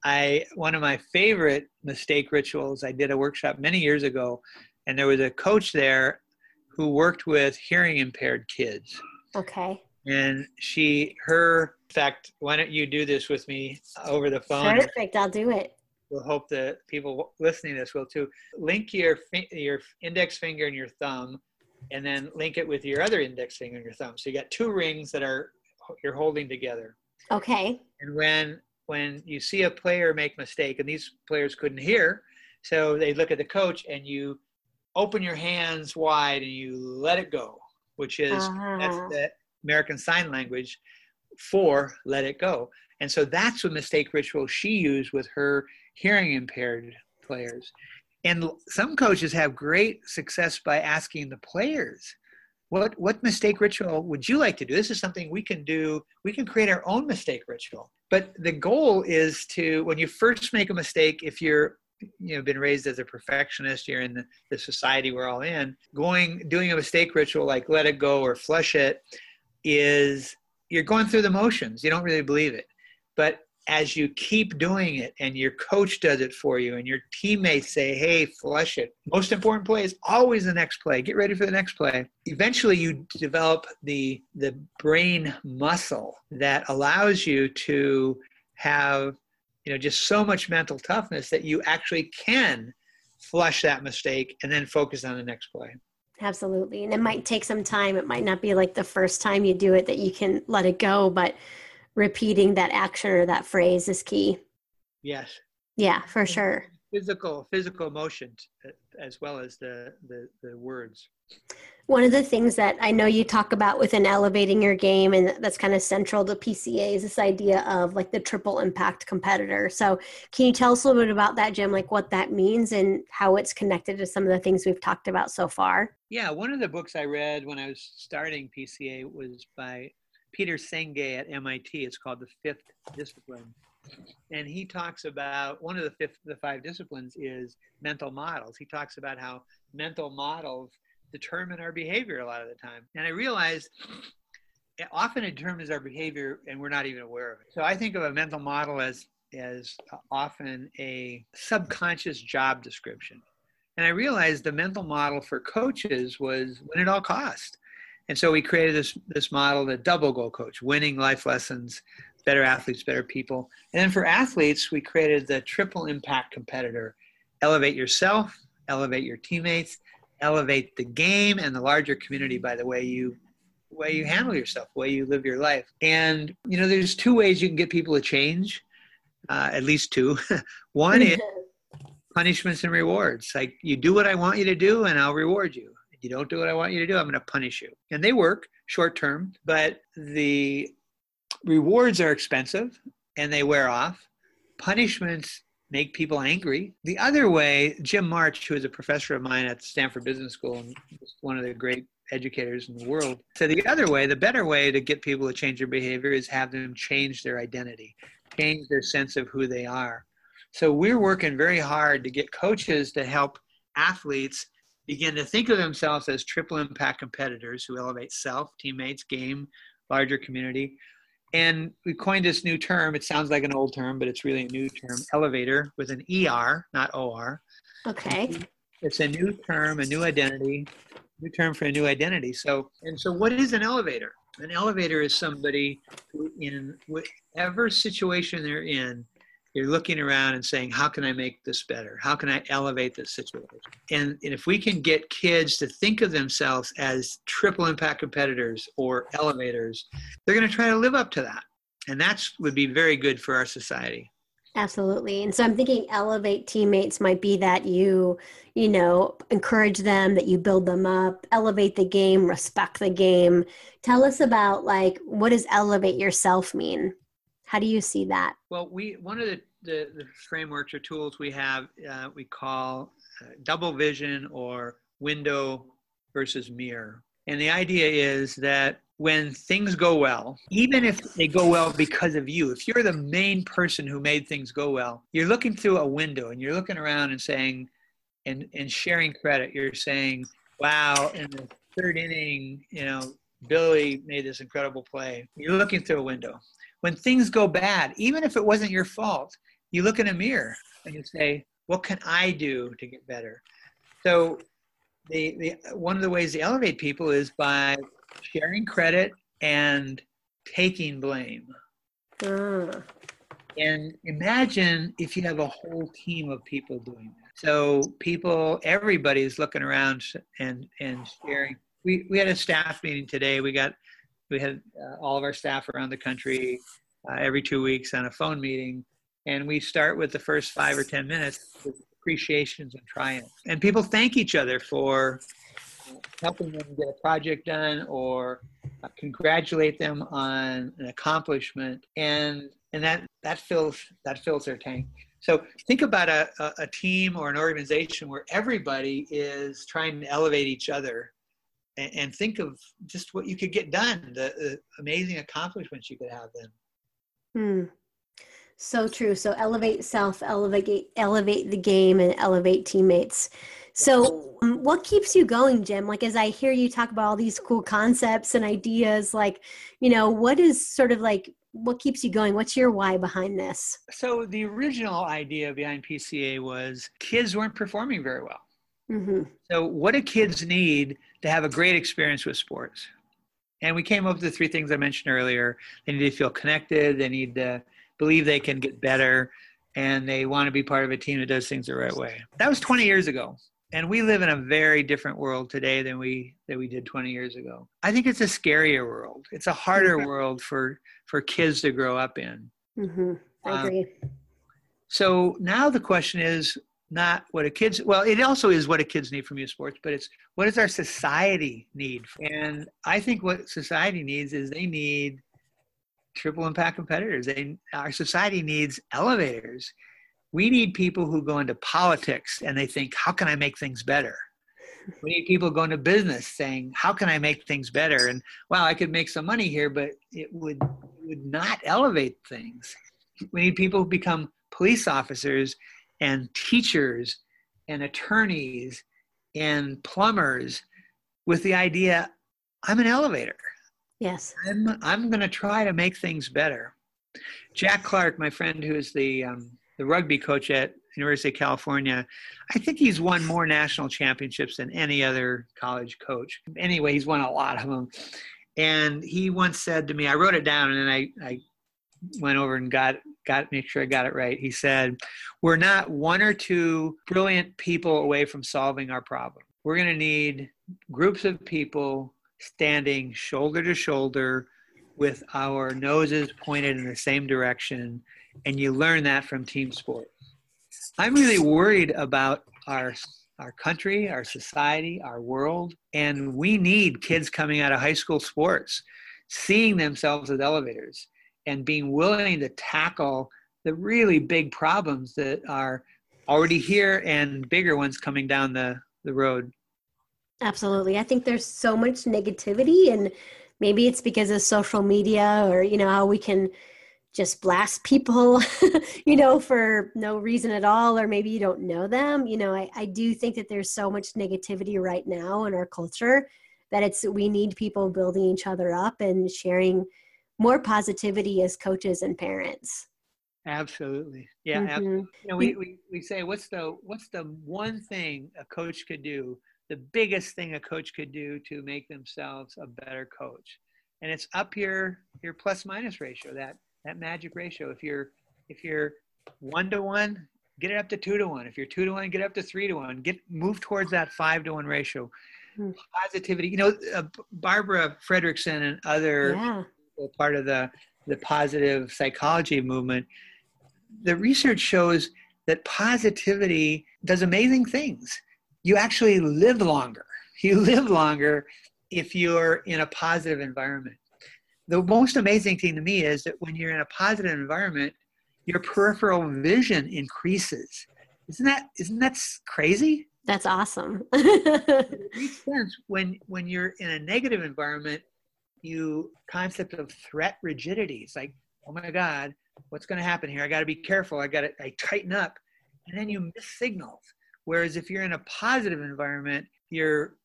I one of my favorite mistake rituals. I did a workshop many years ago, and there was a coach there who worked with hearing impaired kids. Okay. And she, her, in fact, why don't you do this with me over the phone? Perfect. I'll do it. We'll hope that people listening to this will too. Link your your index finger and your thumb, and then link it with your other index finger and your thumb. So you got two rings that are you're holding together. Okay. And when when you see a player make mistake, and these players couldn't hear, so they look at the coach and you open your hands wide and you let it go, which is uh-huh. that's the American Sign Language for let it go. And so that's the mistake ritual she used with her hearing impaired players. And some coaches have great success by asking the players, what, what mistake ritual would you like to do? This is something we can do. We can create our own mistake ritual. But the goal is to, when you first make a mistake, if you're you know been raised as a perfectionist you're in the, the society we're all in going doing a mistake ritual like let it go or flush it is you're going through the motions you don't really believe it but as you keep doing it and your coach does it for you and your teammates say, hey, flush it. Most important play is always the next play. Get ready for the next play. Eventually you develop the the brain muscle that allows you to have you know just so much mental toughness that you actually can flush that mistake and then focus on the next play. Absolutely. And it might take some time. It might not be like the first time you do it that you can let it go, but repeating that action or that phrase is key. Yes. Yeah, for sure. Physical, physical motion uh, as well as the, the, the words. One of the things that I know you talk about within elevating your game, and that's kind of central to PCA, is this idea of like the triple impact competitor. So, can you tell us a little bit about that, Jim? Like what that means and how it's connected to some of the things we've talked about so far? Yeah, one of the books I read when I was starting PCA was by Peter Senge at MIT. It's called the fifth discipline. And he talks about one of the fifth, the five disciplines is mental models. He talks about how mental models determine our behavior a lot of the time. And I realized it often it determines our behavior and we're not even aware of it. So I think of a mental model as as often a subconscious job description. And I realized the mental model for coaches was win at all cost. And so we created this this model, the double goal coach, winning life lessons, better athletes, better people. And then for athletes, we created the triple impact competitor. Elevate yourself, elevate your teammates, elevate the game and the larger community by the way you way you handle yourself, the way you live your life. And you know, there's two ways you can get people to change, uh, at least two. <laughs> One is <laughs> punishments and rewards. Like you do what I want you to do, and I'll reward you you don't do what I want you to do, I'm going to punish you. And they work short term, but the rewards are expensive and they wear off. Punishments make people angry. The other way, Jim March, who is a professor of mine at Stanford Business School and one of the great educators in the world, said the other way, the better way to get people to change their behavior is have them change their identity, change their sense of who they are. So we're working very hard to get coaches to help athletes begin to think of themselves as triple impact competitors who elevate self, teammates, game, larger community. And we coined this new term. It sounds like an old term, but it's really a new term elevator with an ER, not OR. Okay. It's a new term, a new identity, new term for a new identity. So, and so what is an elevator? An elevator is somebody who, in whatever situation they're in, you're looking around and saying, how can I make this better? How can I elevate this situation? And, and if we can get kids to think of themselves as triple impact competitors or elevators, they're going to try to live up to that. And that would be very good for our society. Absolutely. And so I'm thinking elevate teammates might be that you, you know, encourage them, that you build them up, elevate the game, respect the game. Tell us about like what does elevate yourself mean? How do you see that? Well, we one of the, the, the frameworks or tools we have uh, we call uh, double vision or window versus mirror. And the idea is that when things go well, even if they go well because of you, if you're the main person who made things go well, you're looking through a window and you're looking around and saying, and, and sharing credit, you're saying, wow, in the third inning, you know, Billy made this incredible play. You're looking through a window when things go bad, even if it wasn't your fault, you look in a mirror and you say, what can I do to get better? So the, the one of the ways to elevate people is by sharing credit and taking blame. Uh. And imagine if you have a whole team of people doing that. So people, everybody is looking around and and sharing. We we had a staff meeting today. We got we had uh, all of our staff around the country uh, every two weeks on a phone meeting, and we start with the first five or ten minutes with appreciations and triumphs. And people thank each other for helping them get a project done or uh, congratulate them on an accomplishment. And and that that fills that fills their tank. So think about a, a, a team or an organization where everybody is trying to elevate each other and, and think of just what you could get done the, the amazing accomplishments you could have then hmm. so true so elevate self elevate elevate the game and elevate teammates so, um, what keeps you going, Jim? Like, as I hear you talk about all these cool concepts and ideas, like, you know, what is sort of like what keeps you going? What's your why behind this? So, the original idea behind PCA was kids weren't performing very well. Mm-hmm. So, what do kids need to have a great experience with sports? And we came up with the three things I mentioned earlier. They need to feel connected. They need to believe they can get better, and they want to be part of a team that does things the right way. That was 20 years ago and we live in a very different world today than we than we did 20 years ago i think it's a scarier world it's a harder mm-hmm. world for for kids to grow up in mm-hmm. i um, agree um, so now the question is not what a kids well it also is what a kids need from youth sports but it's what does our society need and i think what society needs is they need triple impact competitors they our society needs elevators we need people who go into politics and they think, how can I make things better? We need people going to business saying, how can I make things better? And wow, I could make some money here, but it would would not elevate things. We need people who become police officers and teachers and attorneys and plumbers with the idea, I'm an elevator. Yes. I'm I'm going to try to make things better. Jack Clark, my friend who is the um, the rugby coach at University of California. I think he's won more national championships than any other college coach. Anyway, he's won a lot of them. And he once said to me, I wrote it down and then I, I went over and got got make sure I got it right. He said, "We're not one or two brilliant people away from solving our problem. We're going to need groups of people standing shoulder to shoulder with our noses pointed in the same direction and you learn that from team sports. I'm really worried about our our country, our society, our world, and we need kids coming out of high school sports seeing themselves as elevators and being willing to tackle the really big problems that are already here and bigger ones coming down the, the road. Absolutely. I think there's so much negativity and maybe it's because of social media or you know how we can just blast people, <laughs> you know, for no reason at all, or maybe you don't know them. You know, I, I do think that there's so much negativity right now in our culture that it's we need people building each other up and sharing more positivity as coaches and parents. Absolutely. Yeah. Mm-hmm. Absolutely. You know, we, we, we say what's the what's the one thing a coach could do, the biggest thing a coach could do to make themselves a better coach. And it's up your your plus minus ratio, that that magic ratio. If you're if you're one to one, get it up to two to one. If you're two to one, get up to three to one. Get move towards that five to one ratio. Hmm. Positivity. You know, uh, Barbara Fredrickson and other yeah. Part of the the positive psychology movement. The research shows that positivity does amazing things. You actually live longer. <laughs> You live longer if you're in a positive environment the most amazing thing to me is that when you're in a positive environment, your peripheral vision increases. Isn't that isn't that crazy? That's awesome. <laughs> it makes sense when when you're in a negative environment, you concept of threat rigidity. It's like, oh my God, what's going to happen here? I got to be careful. I got to I tighten up, and then you miss signals. Whereas if you're in a positive environment, you're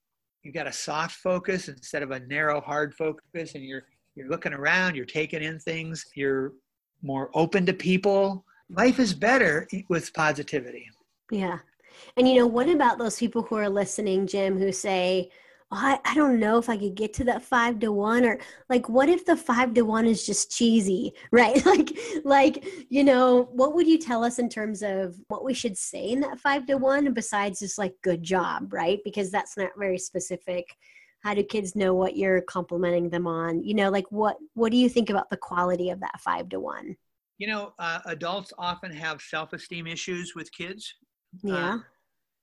you got a soft focus instead of a narrow hard focus, and you're you're looking around, you're taking in things, you're more open to people. Life is better with positivity. Yeah. And you know, what about those people who are listening, Jim, who say, oh, I, I don't know if I could get to that five to one or like what if the five to one is just cheesy, <laughs> right? like like, you know, what would you tell us in terms of what we should say in that five to one besides just like good job, right? Because that's not very specific how do kids know what you're complimenting them on you know like what what do you think about the quality of that five to one you know uh, adults often have self-esteem issues with kids Yeah. Uh,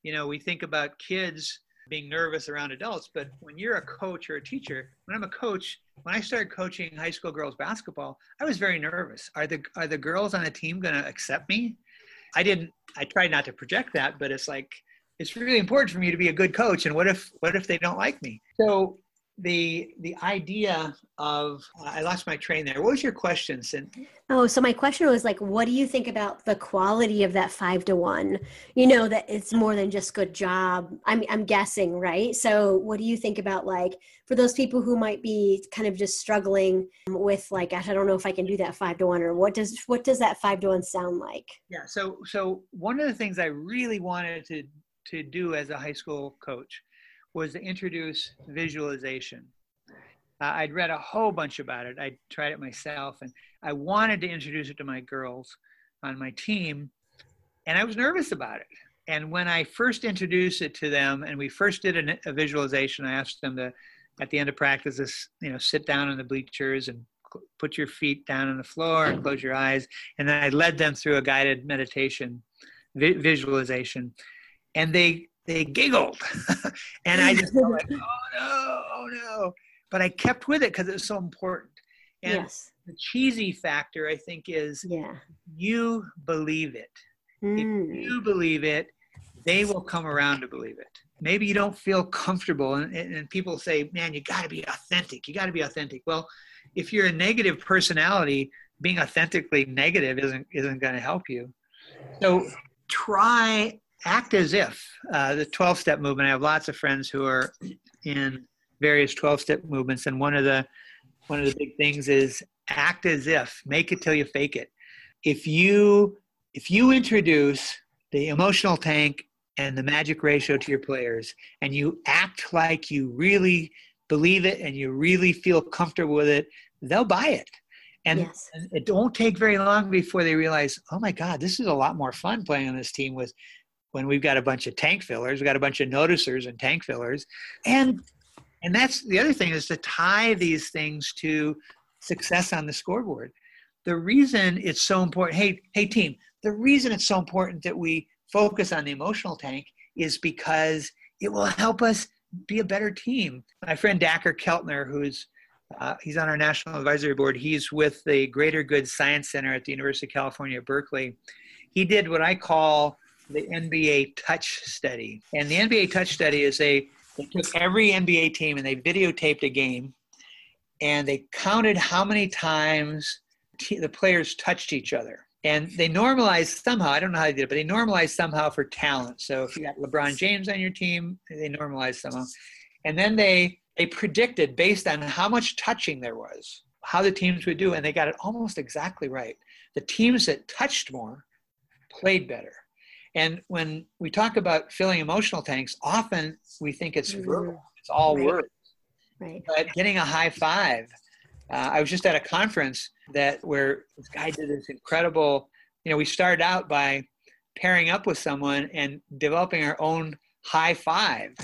you know, we think about kids being nervous around adults, but when you're a coach or a teacher, when I'm a coach, when I started coaching high school girls basketball, I was very nervous. Are the are the girls on the team going to accept me? I didn't. I tried not to project that, but it's like it's really important for me to be a good coach. And what if what if they don't like me? So the the idea of uh, I lost my train there. What was your question, Cindy? Oh, so my question was like, what do you think about the quality of that five to one? You know that it's more than just good job. I'm I'm guessing, right? So, what do you think about like for those people who might be kind of just struggling with like, I don't know if I can do that five to one, or what does what does that five to one sound like? Yeah. So so one of the things I really wanted to to do as a high school coach was to introduce visualization. Uh, I'd read a whole bunch about it. I tried it myself, and I wanted to introduce it to my girls on my team, and I was nervous about it. And when I first introduced it to them, and we first did a, a visualization, I asked them to, at the end of practice, you know, sit down on the bleachers and put your feet down on the floor and close your eyes. And then I led them through a guided meditation vi- visualization, and they they giggled. <laughs> and I just felt like, oh no, oh no. But I kept with it because it was so important. And yes. the cheesy factor, I think, is yeah. you believe it. Mm. If you believe it, they will come around to believe it. Maybe you don't feel comfortable, and, and people say, man, you got to be authentic. You got to be authentic. Well, if you're a negative personality, being authentically negative isn't isn't going to help you. So try act as if uh, the 12 step movement i have lots of friends who are in various 12 step movements and one of the one of the big things is act as if make it till you fake it if you if you introduce the emotional tank and the magic ratio to your players and you act like you really believe it and you really feel comfortable with it they'll buy it and, yes. it don't take very long before they realize oh my god this is a lot more fun playing on this team with when we've got a bunch of tank fillers, we've got a bunch of noticers and tank fillers. And and that's the other thing is to tie these things to success on the scoreboard. The reason it's so important, hey, hey team, the reason it's so important that we focus on the emotional tank is because it will help us be a better team. My friend Dacher Keltner, who's uh, he's on our national advisory board. He's with the Greater Good Science Center at the University of California, Berkeley. He did what I call the NBA Touch Study. And the NBA Touch Study is they, they took every NBA team and they videotaped a game and they counted how many times t- the players touched each other. And they normalized somehow, I don't know how they did it, but they normalized somehow for talent. So if you got LeBron James on your team, they normalized somehow. And then they they predicted based on how much touching there was, how the teams would do, and they got it almost exactly right. The teams that touched more played better. And when we talk about filling emotional tanks, often we think it's verbal, it's all Right. words. Right. But getting a high five, uh, I was just at a conference that where this guy did this incredible. You know, we started out by pairing up with someone and developing our own high five,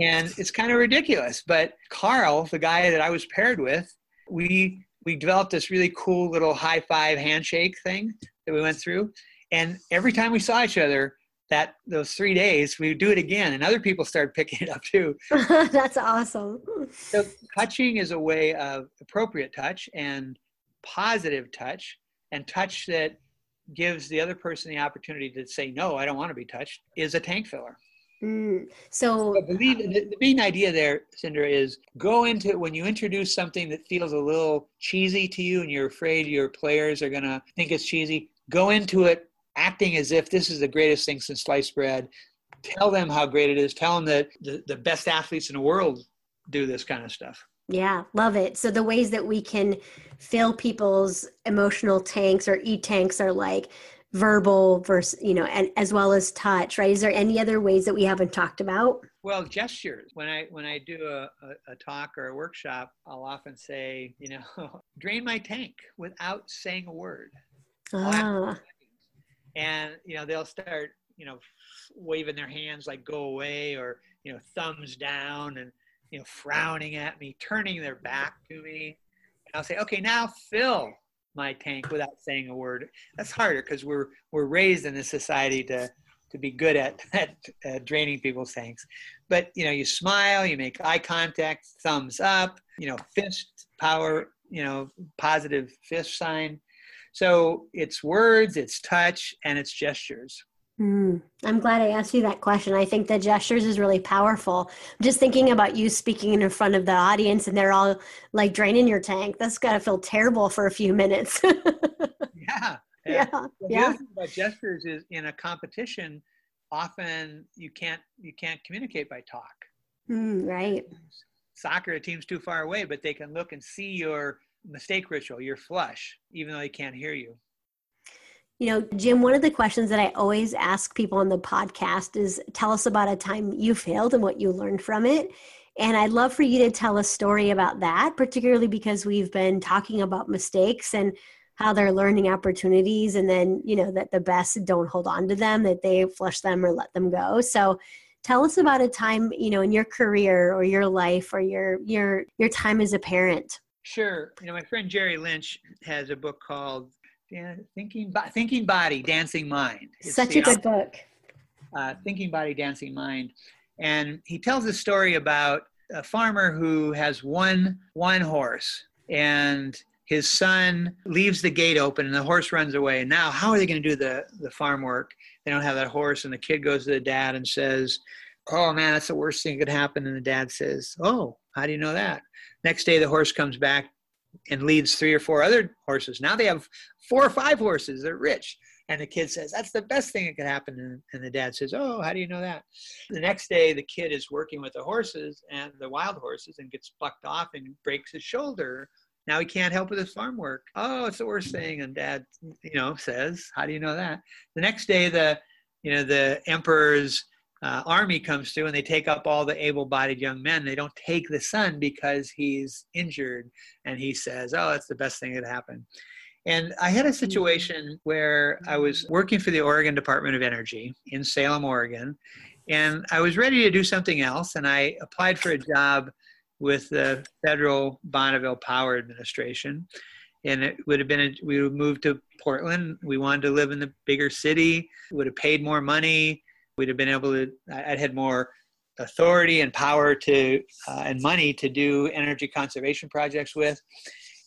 and it's kind of ridiculous. But Carl, the guy that I was paired with, we we developed this really cool little high five handshake thing that we went through, and every time we saw each other, that those three days, we would do it again, and other people started <laughs> picking it up too. <laughs> That's awesome. So touching is a way of appropriate touch and positive touch, and touch that gives the other person the opportunity to say no, I don't want to be touched, is a tank filler. Mm. So I believe the, the main idea there, Cindra, is go into when you introduce something that feels a little cheesy to you, and you're afraid your players are gonna think it's cheesy. Go into it acting as if this is the greatest thing since sliced bread. Tell them how great it is. Tell them that the, the best athletes in the world do this kind of stuff. Yeah, love it. So the ways that we can fill people's emotional tanks or e tanks are like verbal versus, you know, and as well as touch, right? Is there any other ways that we haven't talked about? Well, gestures. When I when I do a, a, a talk or a workshop, I'll often say, you know, <laughs> drain my tank without saying a word. Ah, and you know they'll start you know waving their hands like go away or you know thumbs down and you know frowning at me turning their back to me and i'll say okay now fill my tank without saying a word that's harder because we're we're raised in this society to to be good at, <laughs> at, at draining people's tanks. But you know, you smile, you make eye contact, thumbs up, you know, fist power, you know, positive fist sign. So it's words, it's touch, and it's gestures. Mm, I'm glad I asked you that question. I think the gestures is really powerful. Just thinking about you speaking in front of the audience and they're all like draining your tank. That's got to feel terrible for a few minutes. <laughs> yeah. Yeah. The yeah. other about gestures is in a competition, often you can't you can't communicate by talk. Mm, right. Soccer, a team's too far away, but they can look and see your mistake ritual, your flush, even though they can't hear you. You know, Jim, one of the questions that I always ask people on the podcast is tell us about a time you failed and what you learned from it. And I'd love for you to tell a story about that, particularly because we've been talking about mistakes and how they're learning opportunities and then, you know, that the best don't hold on to them, that they flush them or let them go. So tell us about a time, you know, in your career or your life or your your your time as a parent. Sure. You know, my friend Jerry Lynch has a book called Thinking, Thinking Body, Dancing Mind. It's Such a good book. Uh, Thinking Body, Dancing Mind. And he tells a story about a farmer who has one one horse and his son leaves the gate open and the horse runs away and now how are they going to do the, the farm work they don't have that horse and the kid goes to the dad and says oh man that's the worst thing that could happen and the dad says oh how do you know that next day the horse comes back and leads three or four other horses. Now they have four or five horses. They're rich. And the kid says, That's the best thing that could happen. And the dad says, Oh, how do you know that? The next day, the kid is working with the horses and the wild horses and gets bucked off and breaks his shoulder. Now he can't help with his farm work. Oh, it's the worst thing. And dad, you know, says, How do you know that? The next day, the you know, the emperor's uh, army comes through and they take up all the able-bodied young men. They don't take the son because he's injured, and he says, "Oh, that's the best thing that happened." And I had a mm-hmm. situation where I was working for the Oregon Department of Energy in Salem, Oregon, and I was ready to do something else, and I applied for a job with the federal Bonneville Power Administration. And it would have been, a, we would move to Portland. We wanted to live in the bigger city. Would have paid more money we'd have been able to i'd had more authority and power to uh, and money to do energy conservation projects with.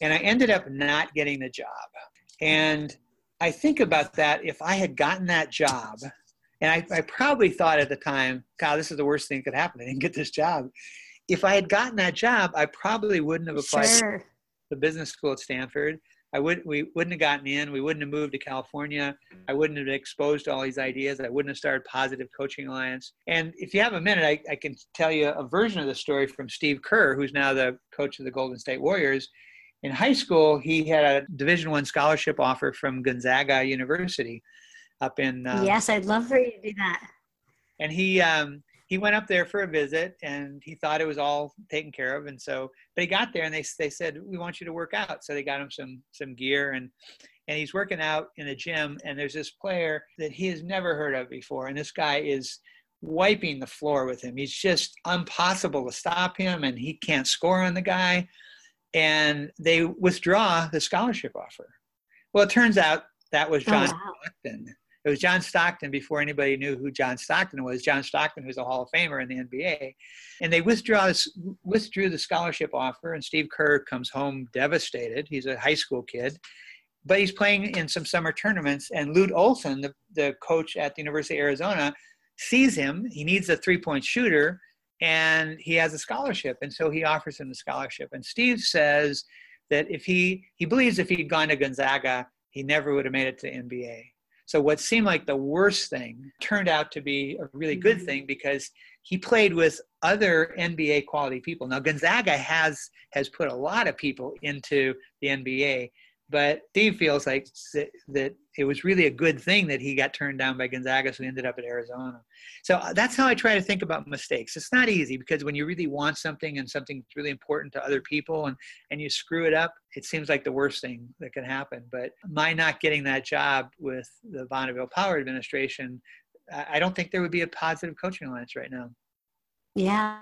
And i ended up not getting the job. And i think about that if i had gotten that job and I, I probably thought at the time god this is the worst thing that could happen. I didn't get this job. If i had gotten that job i probably wouldn't have applied sure. to the business school at stanford I would we wouldn't have gotten in. We wouldn't have moved to California. I wouldn't have exposed all these ideas. I wouldn't have started Positive Coaching Alliance. And if you have a minute, I, I can tell you a version of the story from Steve Kerr, who's now the coach of the Golden State Warriors. In high school, he had a Division One scholarship offer from Gonzaga University, up in. Um, yes, I'd love for you to do that. And he um, he went up there for a visit and he thought it was all taken care of and so but he got there and they, they said we want you to work out. So they got him some some gear and and he's working out in a gym and there's this player that he has never heard of before and this guy is wiping the floor with him. He's just impossible to stop him and he can't score on the guy and they withdraw the scholarship offer. Well it turns out that was oh, john oh, wow. It was John Stockton before anybody knew who John Stockton was. John Stockton, who's a Hall of Famer in the NBA. And they withdraw, withdrew the scholarship offer, and Steve Kerr comes home devastated. He's a high school kid, but he's playing in some summer tournaments. And Lute Olson, the, the coach at the University of Arizona, sees him. He needs a three point shooter, and he has a scholarship. And so he offers him the scholarship. And Steve says that if he, he believes if he'd gone to Gonzaga, he never would have made it to NBA. So what seemed like the worst thing turned out to be a really good mm-hmm. thing because he played with other NBA quality people. Now Gonzaga has has put a lot of people into the NBA, but Steve feels like that, it was really a good thing that he got turned down by Gonzaga, so he ended up at Arizona. So uh, that's how I try to think about mistakes. It's not easy because when you really want something and something's really important to other people and, and you screw it up, it seems like the worst thing that can happen. But my not getting that job with the Bonneville Power Administration, I don't think there would be a positive coaching alliance right now. Yeah,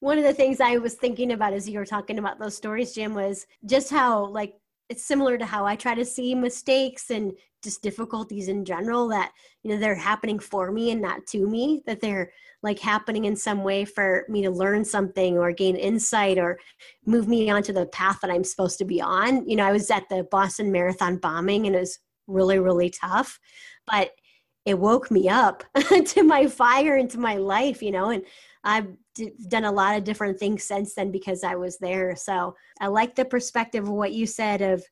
one of the things I was thinking about as you were talking about those stories, Jim, was just how like it's similar to how I try to see mistakes and just difficulties in general that you know they're happening for me and not to me that they're like happening in some way for me to learn something or gain insight or move me onto the path that I'm supposed to be on. You know, I was at the Boston Marathon bombing and it was really really tough, but it woke me up <laughs> to my fire and to my life, you know, and I've done a lot of different things since then because I was there. So I like the perspective of what you said of,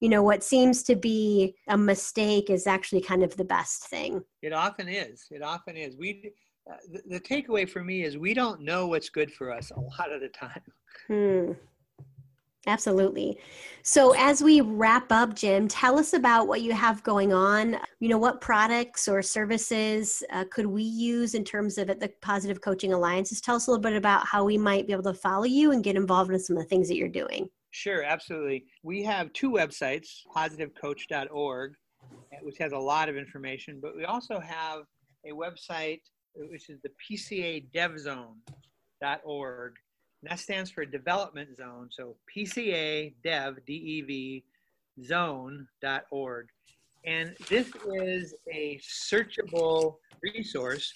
you know, what seems to be a mistake is actually kind of the best thing. It often is. It often is. We, uh, the, the, takeaway for me is we don't know what's good for us a lot of the time. Hmm. Absolutely. So, as we wrap up, Jim, tell us about what you have going on. You know, what products or services uh, could we use in terms of the Positive Coaching Alliance? Just tell us a little bit about how we might be able to follow you and get involved in some of the things that you're doing. Sure, absolutely. We have two websites positivecoach.org, which has a lot of information, but we also have a website which is the PCA pcadevzone.org and that stands for Development Zone. So PCA Dev, D-E-V, zone.org. And this is a searchable resource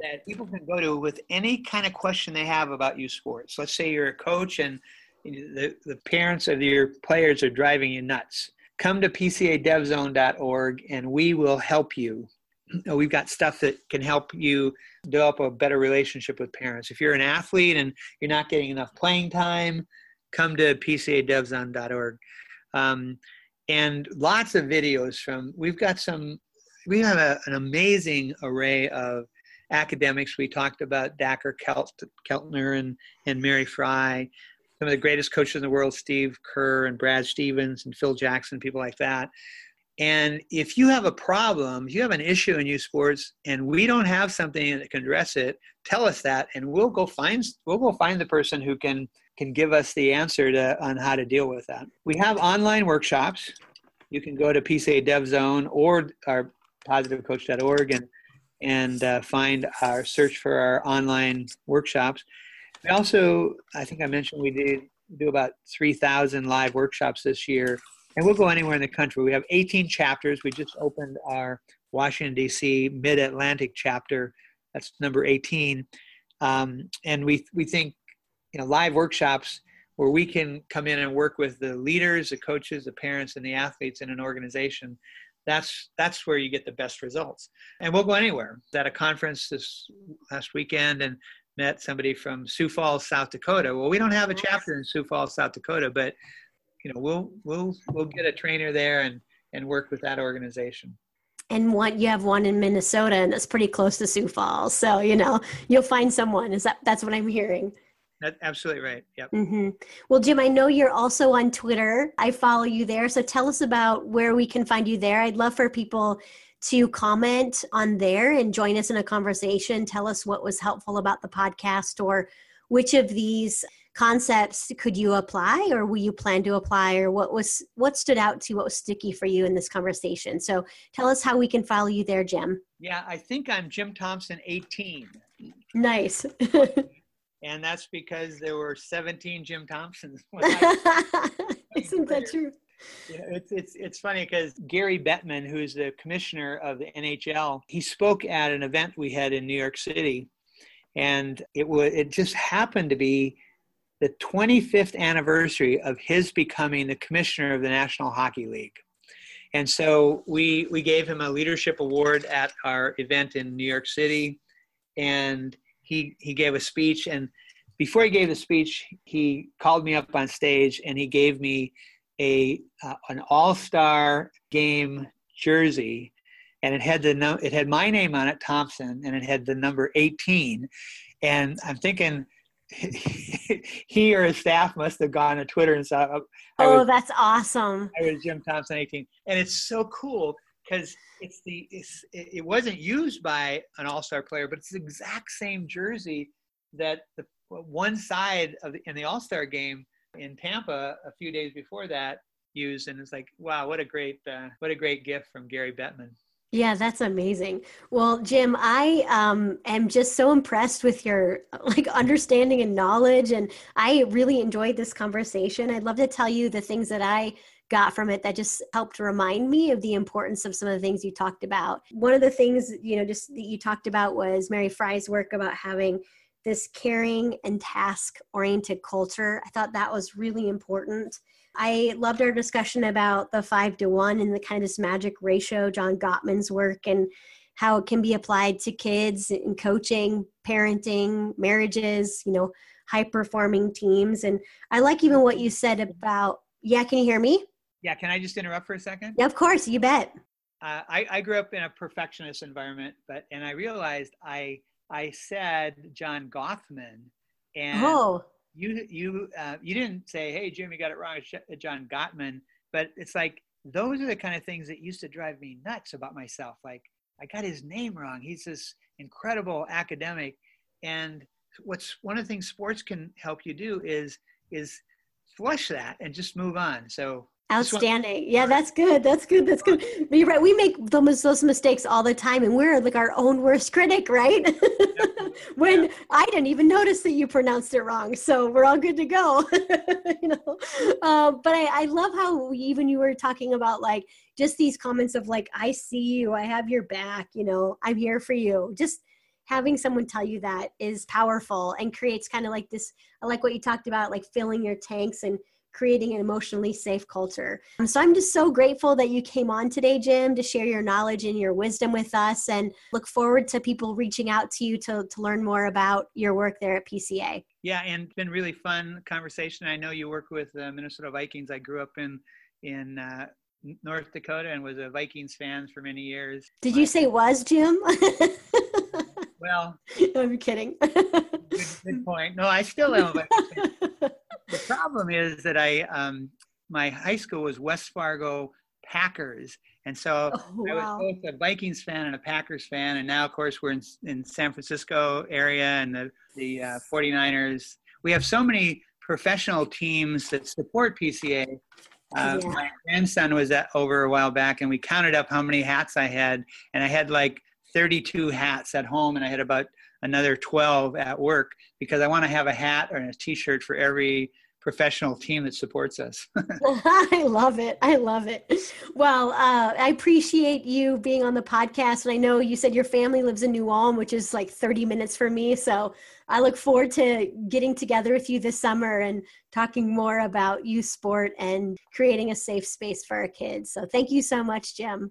that people can go to with any kind of question they have about youth sports. Let's say you're a coach and the, the parents of your players are driving you nuts. Come to pcadevzone.org and we will help you we've got stuff that can help you develop a better relationship with parents. If you're an athlete and you're not getting enough playing time, come to pcadevzone.org. Um, and lots of videos from, we've got some, we have a, an amazing array of academics. We talked about Dacher Kelt, Keltner and, and Mary Fry, some of the greatest coaches in the world, Steve Kerr and Brad Stevens and Phil Jackson, people like that. And if you have a problem, you have an issue in youth sports, and we don't have something that can address it, tell us that, and we'll go find we'll go find the person who can can give us the answer to on how to deal with that. We have online workshops. You can go to PCA Dev Zone or our positivecoach.org and and uh, find our search for our online workshops. We also, I think I mentioned we did do about 3,000 live workshops this year and we'll go anywhere in the country. We have 18 chapters. We just opened our Washington, D.C. Mid Atlantic chapter. That's number 18. Um, and we, we think, you know, live workshops where we can come in and work with the leaders, the coaches, the parents, and the athletes in an organization. That's that's where you get the best results. And we'll go anywhere. At a conference this last weekend and met somebody from Sioux Falls, South Dakota. Well, we don't have a chapter in Sioux Falls, South Dakota, but you know we'll we'll we'll get a trainer there and and work with that organization. And one you have one in minnesota and that's pretty close to sioux falls. So you know you'll find someone. Is that that's what i'm hearing. That's absolutely right. Yep. Mm-hmm. well jim i know you're also on twitter. I follow you there. So tell us about where we can find you there. I'd love for people to comment on there and join us in a conversation. Tell us what was helpful about the podcast or which of these concepts could you apply or will you plan to apply or what was what stood out to you what was sticky for you in this conversation? So tell us how we can follow you there jim. Yeah i think i'm jim thompson 18 nice. <laughs> And that's because there were 17 jim thompsons <laughs> isn't that true? Yeah, it's it's it's funny because Gary Bettman, who's the commissioner of the NHL, he spoke at an event we had in New York City, and it was it just happened to be the 25th anniversary of his becoming the commissioner of the National Hockey League. And so we we gave him a leadership award at our event in New York City, and he he gave a speech. And before he gave the speech, he called me up on stage and he gave me a uh, an All Star Game jersey, and it had the no, it had my name on it, Thompson, and it had the number 18. And I'm thinking <laughs> he or his staff must have gone to Twitter and saw. Uh, oh, was, that's awesome! I was Jim Thompson, eighteen, and it's so cool because it's the it's, it wasn't used by an All Star player, but it's the exact same jersey that the one side of the, in the All Star game in Tampa a few days before that used, and it's like, wow, what a great uh, what a great gift from Gary Bettman. Yeah, that's amazing. Well, Jim, I um, am just so impressed with your <laughs> like understanding and knowledge, and I really enjoyed this conversation. I'd love to tell you the things that I got from it that just helped remind me of the importance of some of the things you talked about. One of the things, you know, just that you talked about was Mary Fry's work about having this caring and task oriented culture. I thought that was really important. I loved our discussion about the five to one and the kind of this magic ratio, John Gottman's work, and how it can be applied to kids in coaching, parenting, marriages, you know, high performing teams. And I like even what you said about, yeah, can you hear me? Yeah, can I just interrupt for a second? Yeah, of course, you bet. Uh, I, I grew up in a perfectionist environment, but and I realized I I said John Gottman, and oh. You you uh, you didn't say, "Hey Jim, you got it wrong." John Gottman, but it's like those are the kind of things that used to drive me nuts about myself. Like I got his name wrong. He's this incredible academic, and what's one of the things sports can help you do is is flush that and just move on. So Outstanding. Yeah, that's good. That's good. That's good. But you're right. We make those, those mistakes all the time, and we're like our own worst critic, right? <laughs> when yeah. I didn't even notice that you pronounced it wrong, so we're all good to go. <laughs> you know, uh, but I, I love how even you were talking about like just these comments of like, "I see you. I have your back. You know, I'm here for you." Just having someone tell you that is powerful and creates kind of like this. I like what you talked about, like filling your tanks and creating an emotionally safe culture. Um, so I'm just so grateful that you came on today, Jim, to share your knowledge and your wisdom with us and look forward to people reaching out to you to, to learn more about your work there at PCA. Yeah, and it's been really fun conversation. I know you work with the Minnesota Vikings. I grew up in in uh, North Dakota and was a Vikings fan for many years. Did you say was, Jim? well, <laughs> I'm kidding. good, good, point. No, I still am a Vikings fan <laughs> the problem is that I um, my high school was West Fargo Packers, and so oh, wow. I was both a Vikings fan and a Packers fan. And now, of course, we're in in San Francisco area and the the uh, 49ers. We have so many professional teams that support PCA. Uh, yeah. My grandson was at, over a while back, and we counted up how many hats I had, and I had like 32 hats at home, and I had about another 12 at work because I want to have a hat or a t-shirt for every professional team that supports us. <laughs> <laughs> I love it. I love it. Well, uh, I appreciate you being on the podcast. And I know you said your family lives in New Ulm, which is like 30 minutes for me. So I look forward to getting together with you this summer and talking more about youth sport and creating a safe space for our kids. So thank you so much, Jim.